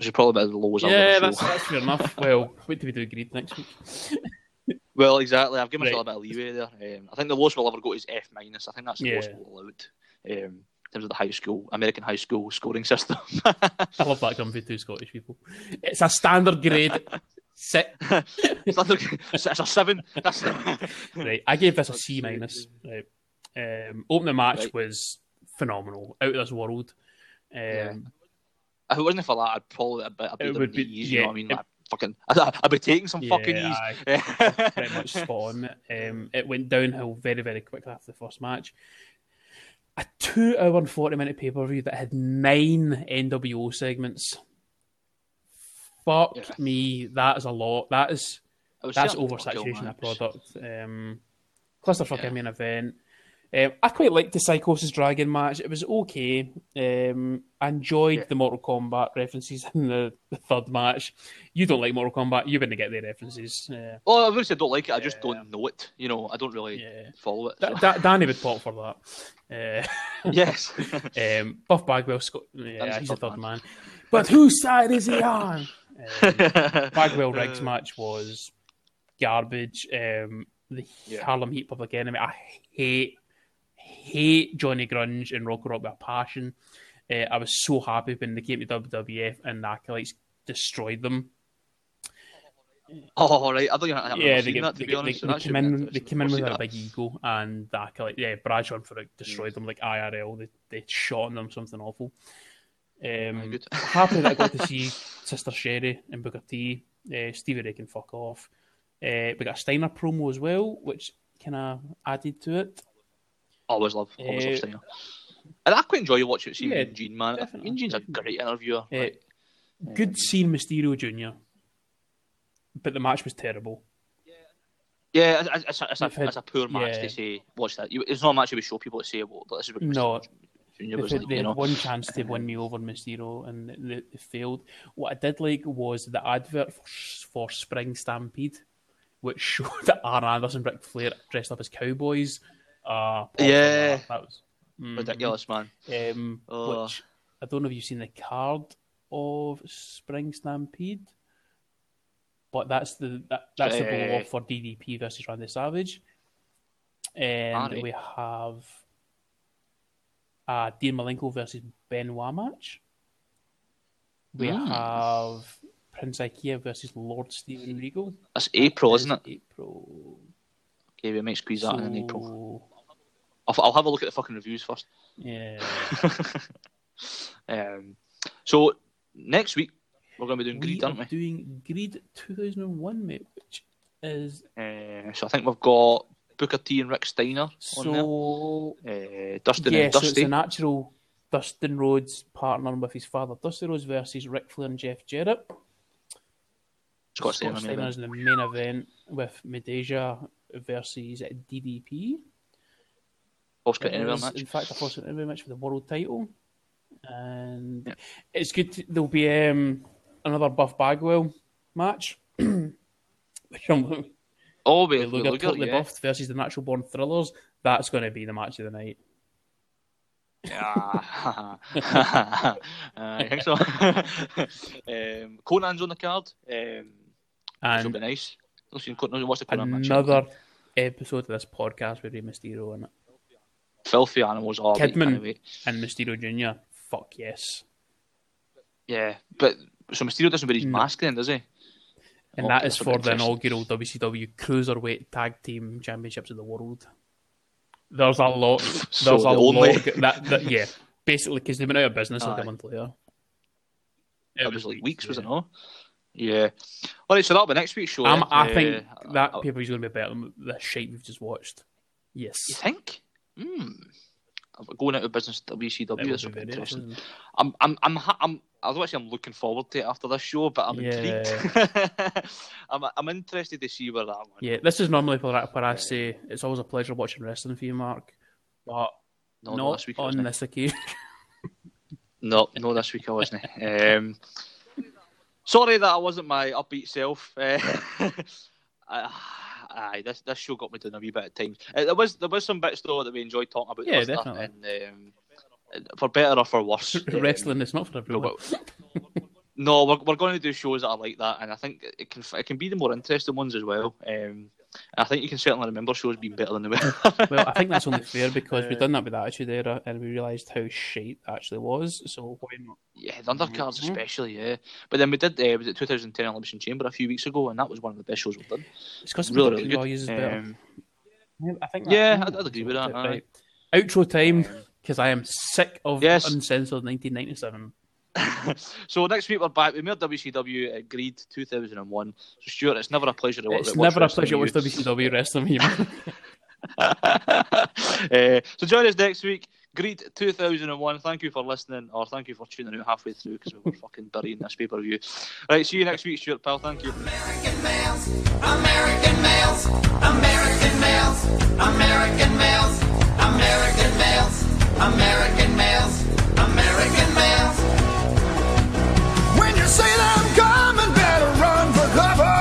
which is probably about as low as I'll yeah, that's, that's fair enough. Well, wait till we do Greed next week. Well, exactly. I've given myself Right. a bit of leeway there. Um, I think the lowest we'll ever go is F minus. I think that's the Yeah. lowest we'll allowed. Um, in terms of the high school, American high school scoring system. I love that from two Scottish people. It's a standard grade. Sit. it's, it's a seven. That's Right, I gave this a C minus. Right. Um, opening match Right. was phenomenal, out of this world. Um, Yeah. If it wasn't for that, I'd probably a bit, It would be- knees, you know what I mean? it- Like, fucking, I'd, I'd be taking some fucking Yeah, knees. aye. pretty much spot on. Um, it went downhill very, very quickly after the first match. A two hour and 40 minute pay per view that had nine NWO segments. Fuck Yeah. me, that is a lot. That is that's certainly not a oversaturation of product. Um, clusterfuck Yeah. main event. Um, I quite liked the Psicosis Dragon match. It was okay. Um, I enjoyed Yeah. the Mortal Kombat references in the, the third match. You don't like Mortal Kombat. You're going to get the references. Uh, Well, I wouldn't say I don't like it. I just Yeah. don't know it. You know, I don't really yeah. follow it. So- Da- Danny would pop for that. Uh, yes. um, Buff Bagwell, Scott, yeah, he's a the third third man. But whose side is he on? Um, Bagwell Riggs Uh, match was garbage. Um, the Yeah. Harlem Heat Public Enemy. I hate, hate Johnny Grunge and Rocco Rock with a passion. Uh, I was so happy when they came to WWF and the Acolytes destroyed them. Oh, right. I don't know. Yeah, they, get, that, to they, be get- honest. they, That they came in. They came in We'll with see a big ego, and the Acolyte, yeah, Bradshaw for destroyed them like IRL. They they shot on them something awful. Um, good. happy that I got to see Sister Sherri and Booker T. Uh, Stevie Ray can fuck off. Uh, we got a Steiner promo as well, which kind of added to it. Always love, always love Uh, Steiner. And I quite enjoy watching see Yeah, Gene, man. definitely. Mean Gene's a great interviewer. Uh, Like, good seeing Mysterio Jr., but the match was terrible. yeah, it's, it's, a, it's, a, had- it's a poor match yeah. to say, watch that. You, it's not a match you would show people to say, well, this is what No. Junior They was like, they you had one chance to win me over Mysterio, and they, they failed. What I did like was the advert for, for Spring Stampede, which showed that Arn Anderson, Ric Flair dressed up as cowboys. Uh, Yeah. that. was mhm. Ridiculous, man. Um, Oh. Which I don't know if you've seen the card of Spring Stampede, but that's the that, that's the blow off for DDP versus Randy Savage, and we have uh, Dean Malenko versus Benoit match. We Hmm. have Prince Iaukea versus Lord Steven Regal. That's April, isn't it? April. Okay, we might squeeze that in in April. I'll, I'll have a look at the fucking reviews first. Yeah. um, so next week we're going to be doing we Greed, are aren't we? doing Greed 2001, mate, which is Uh, so I think we've got Booker T and Rick Steiner so. Uh, Dustin yeah, and so Dusty. it's a natural Dustin Rhodes partner with his father, Dusty Rhodes versus Ric Flair and Jeff Jarrett. Scott Steiner. Scott maybe. Steiner's in the main event with Midajah versus DDP. It anywhere match. In fact, a first interview match for the world title, and Yeah. it's good. To, there'll be um, another Buff Bagwell match. Oh, we the we Luger look totally yeah. buffed versus the Natural Born Thrillers. That's going to be the match of the night. Yeah. uh, I think so. um, Conan's on the card. Um, which will be nice. I've seen Conan. What's the Conan match? another episode of this podcast with Rey Mysterio in it. Filthy animals. Oh, wait, Kidman. And Mysterio Jr. Fuck yes. Yeah, but so Mysterio doesn't wear his No. mask then, does he? And Okay, that that's for the inaugural WCW Cruiserweight Tag Team Championships of the World. There's a lot. There's So a the only- lot. That, that, yeah, basically, because they went out of business like a month later. It was like weeks, was yeah. it not? Yeah. All right, so that'll be next week's show. Um. I think Uh, that uh, paper is going to be better than the shape we've just watched. Yes. You think? Hmm. Going out of business That WCW. That's be something very interesting. I'm, I'm, I'm, I'm. I was actually I'm looking forward to it after this show, but I'm Yeah. intrigued. I'm, I'm interested to see where that one. Yeah, this is normally where I, where I say it's always a pleasure watching wrestling for you, Mark. But No, no, not this week on this occasion. No, no, this week I wasn't. um, sorry that I wasn't my upbeat self. Uh, I- aye, this this show got me doing a wee bit at times. Uh, there was there was some bits though that we enjoyed talking about. Yeah, definitely. And, um, for better or for worse, um, wrestling is not for everyone. no, we're, we're going to do shows that are like that, and I think it can it can be the more interesting ones as well. Um, I think you can certainly remember shows being better than they were. Well, I think that's only fair because Uh, we've done that with Attitude Era and we realised how shite it actually was. So why not? Yeah, the undercards Mhm. especially, yeah. But then we did, uh, was it 2010 Elimination Chamber a few weeks ago, and that was one of the best shows we've done. It's because Really, the really production good. values better. Um, Yeah, I think yeah, I'd- I'd agree with that, aye. Right. Outro time because I am sick of Yes. uncensored 1997. so next week we're back with more WCW uh, Greed 2001. So Stuart, it's never a pleasure to watch. It's watch never a pleasure to watch. WCW wrestling with you. uh, so join us next week. Greed 2001. Thank you for listening, or thank you for tuning out halfway through because we were fucking burying this pay per view. Right, see you next week, Stuart, pal. Thank you. American males, American males, American males, American males, American males, American males, American say that I'm coming, better run for cover.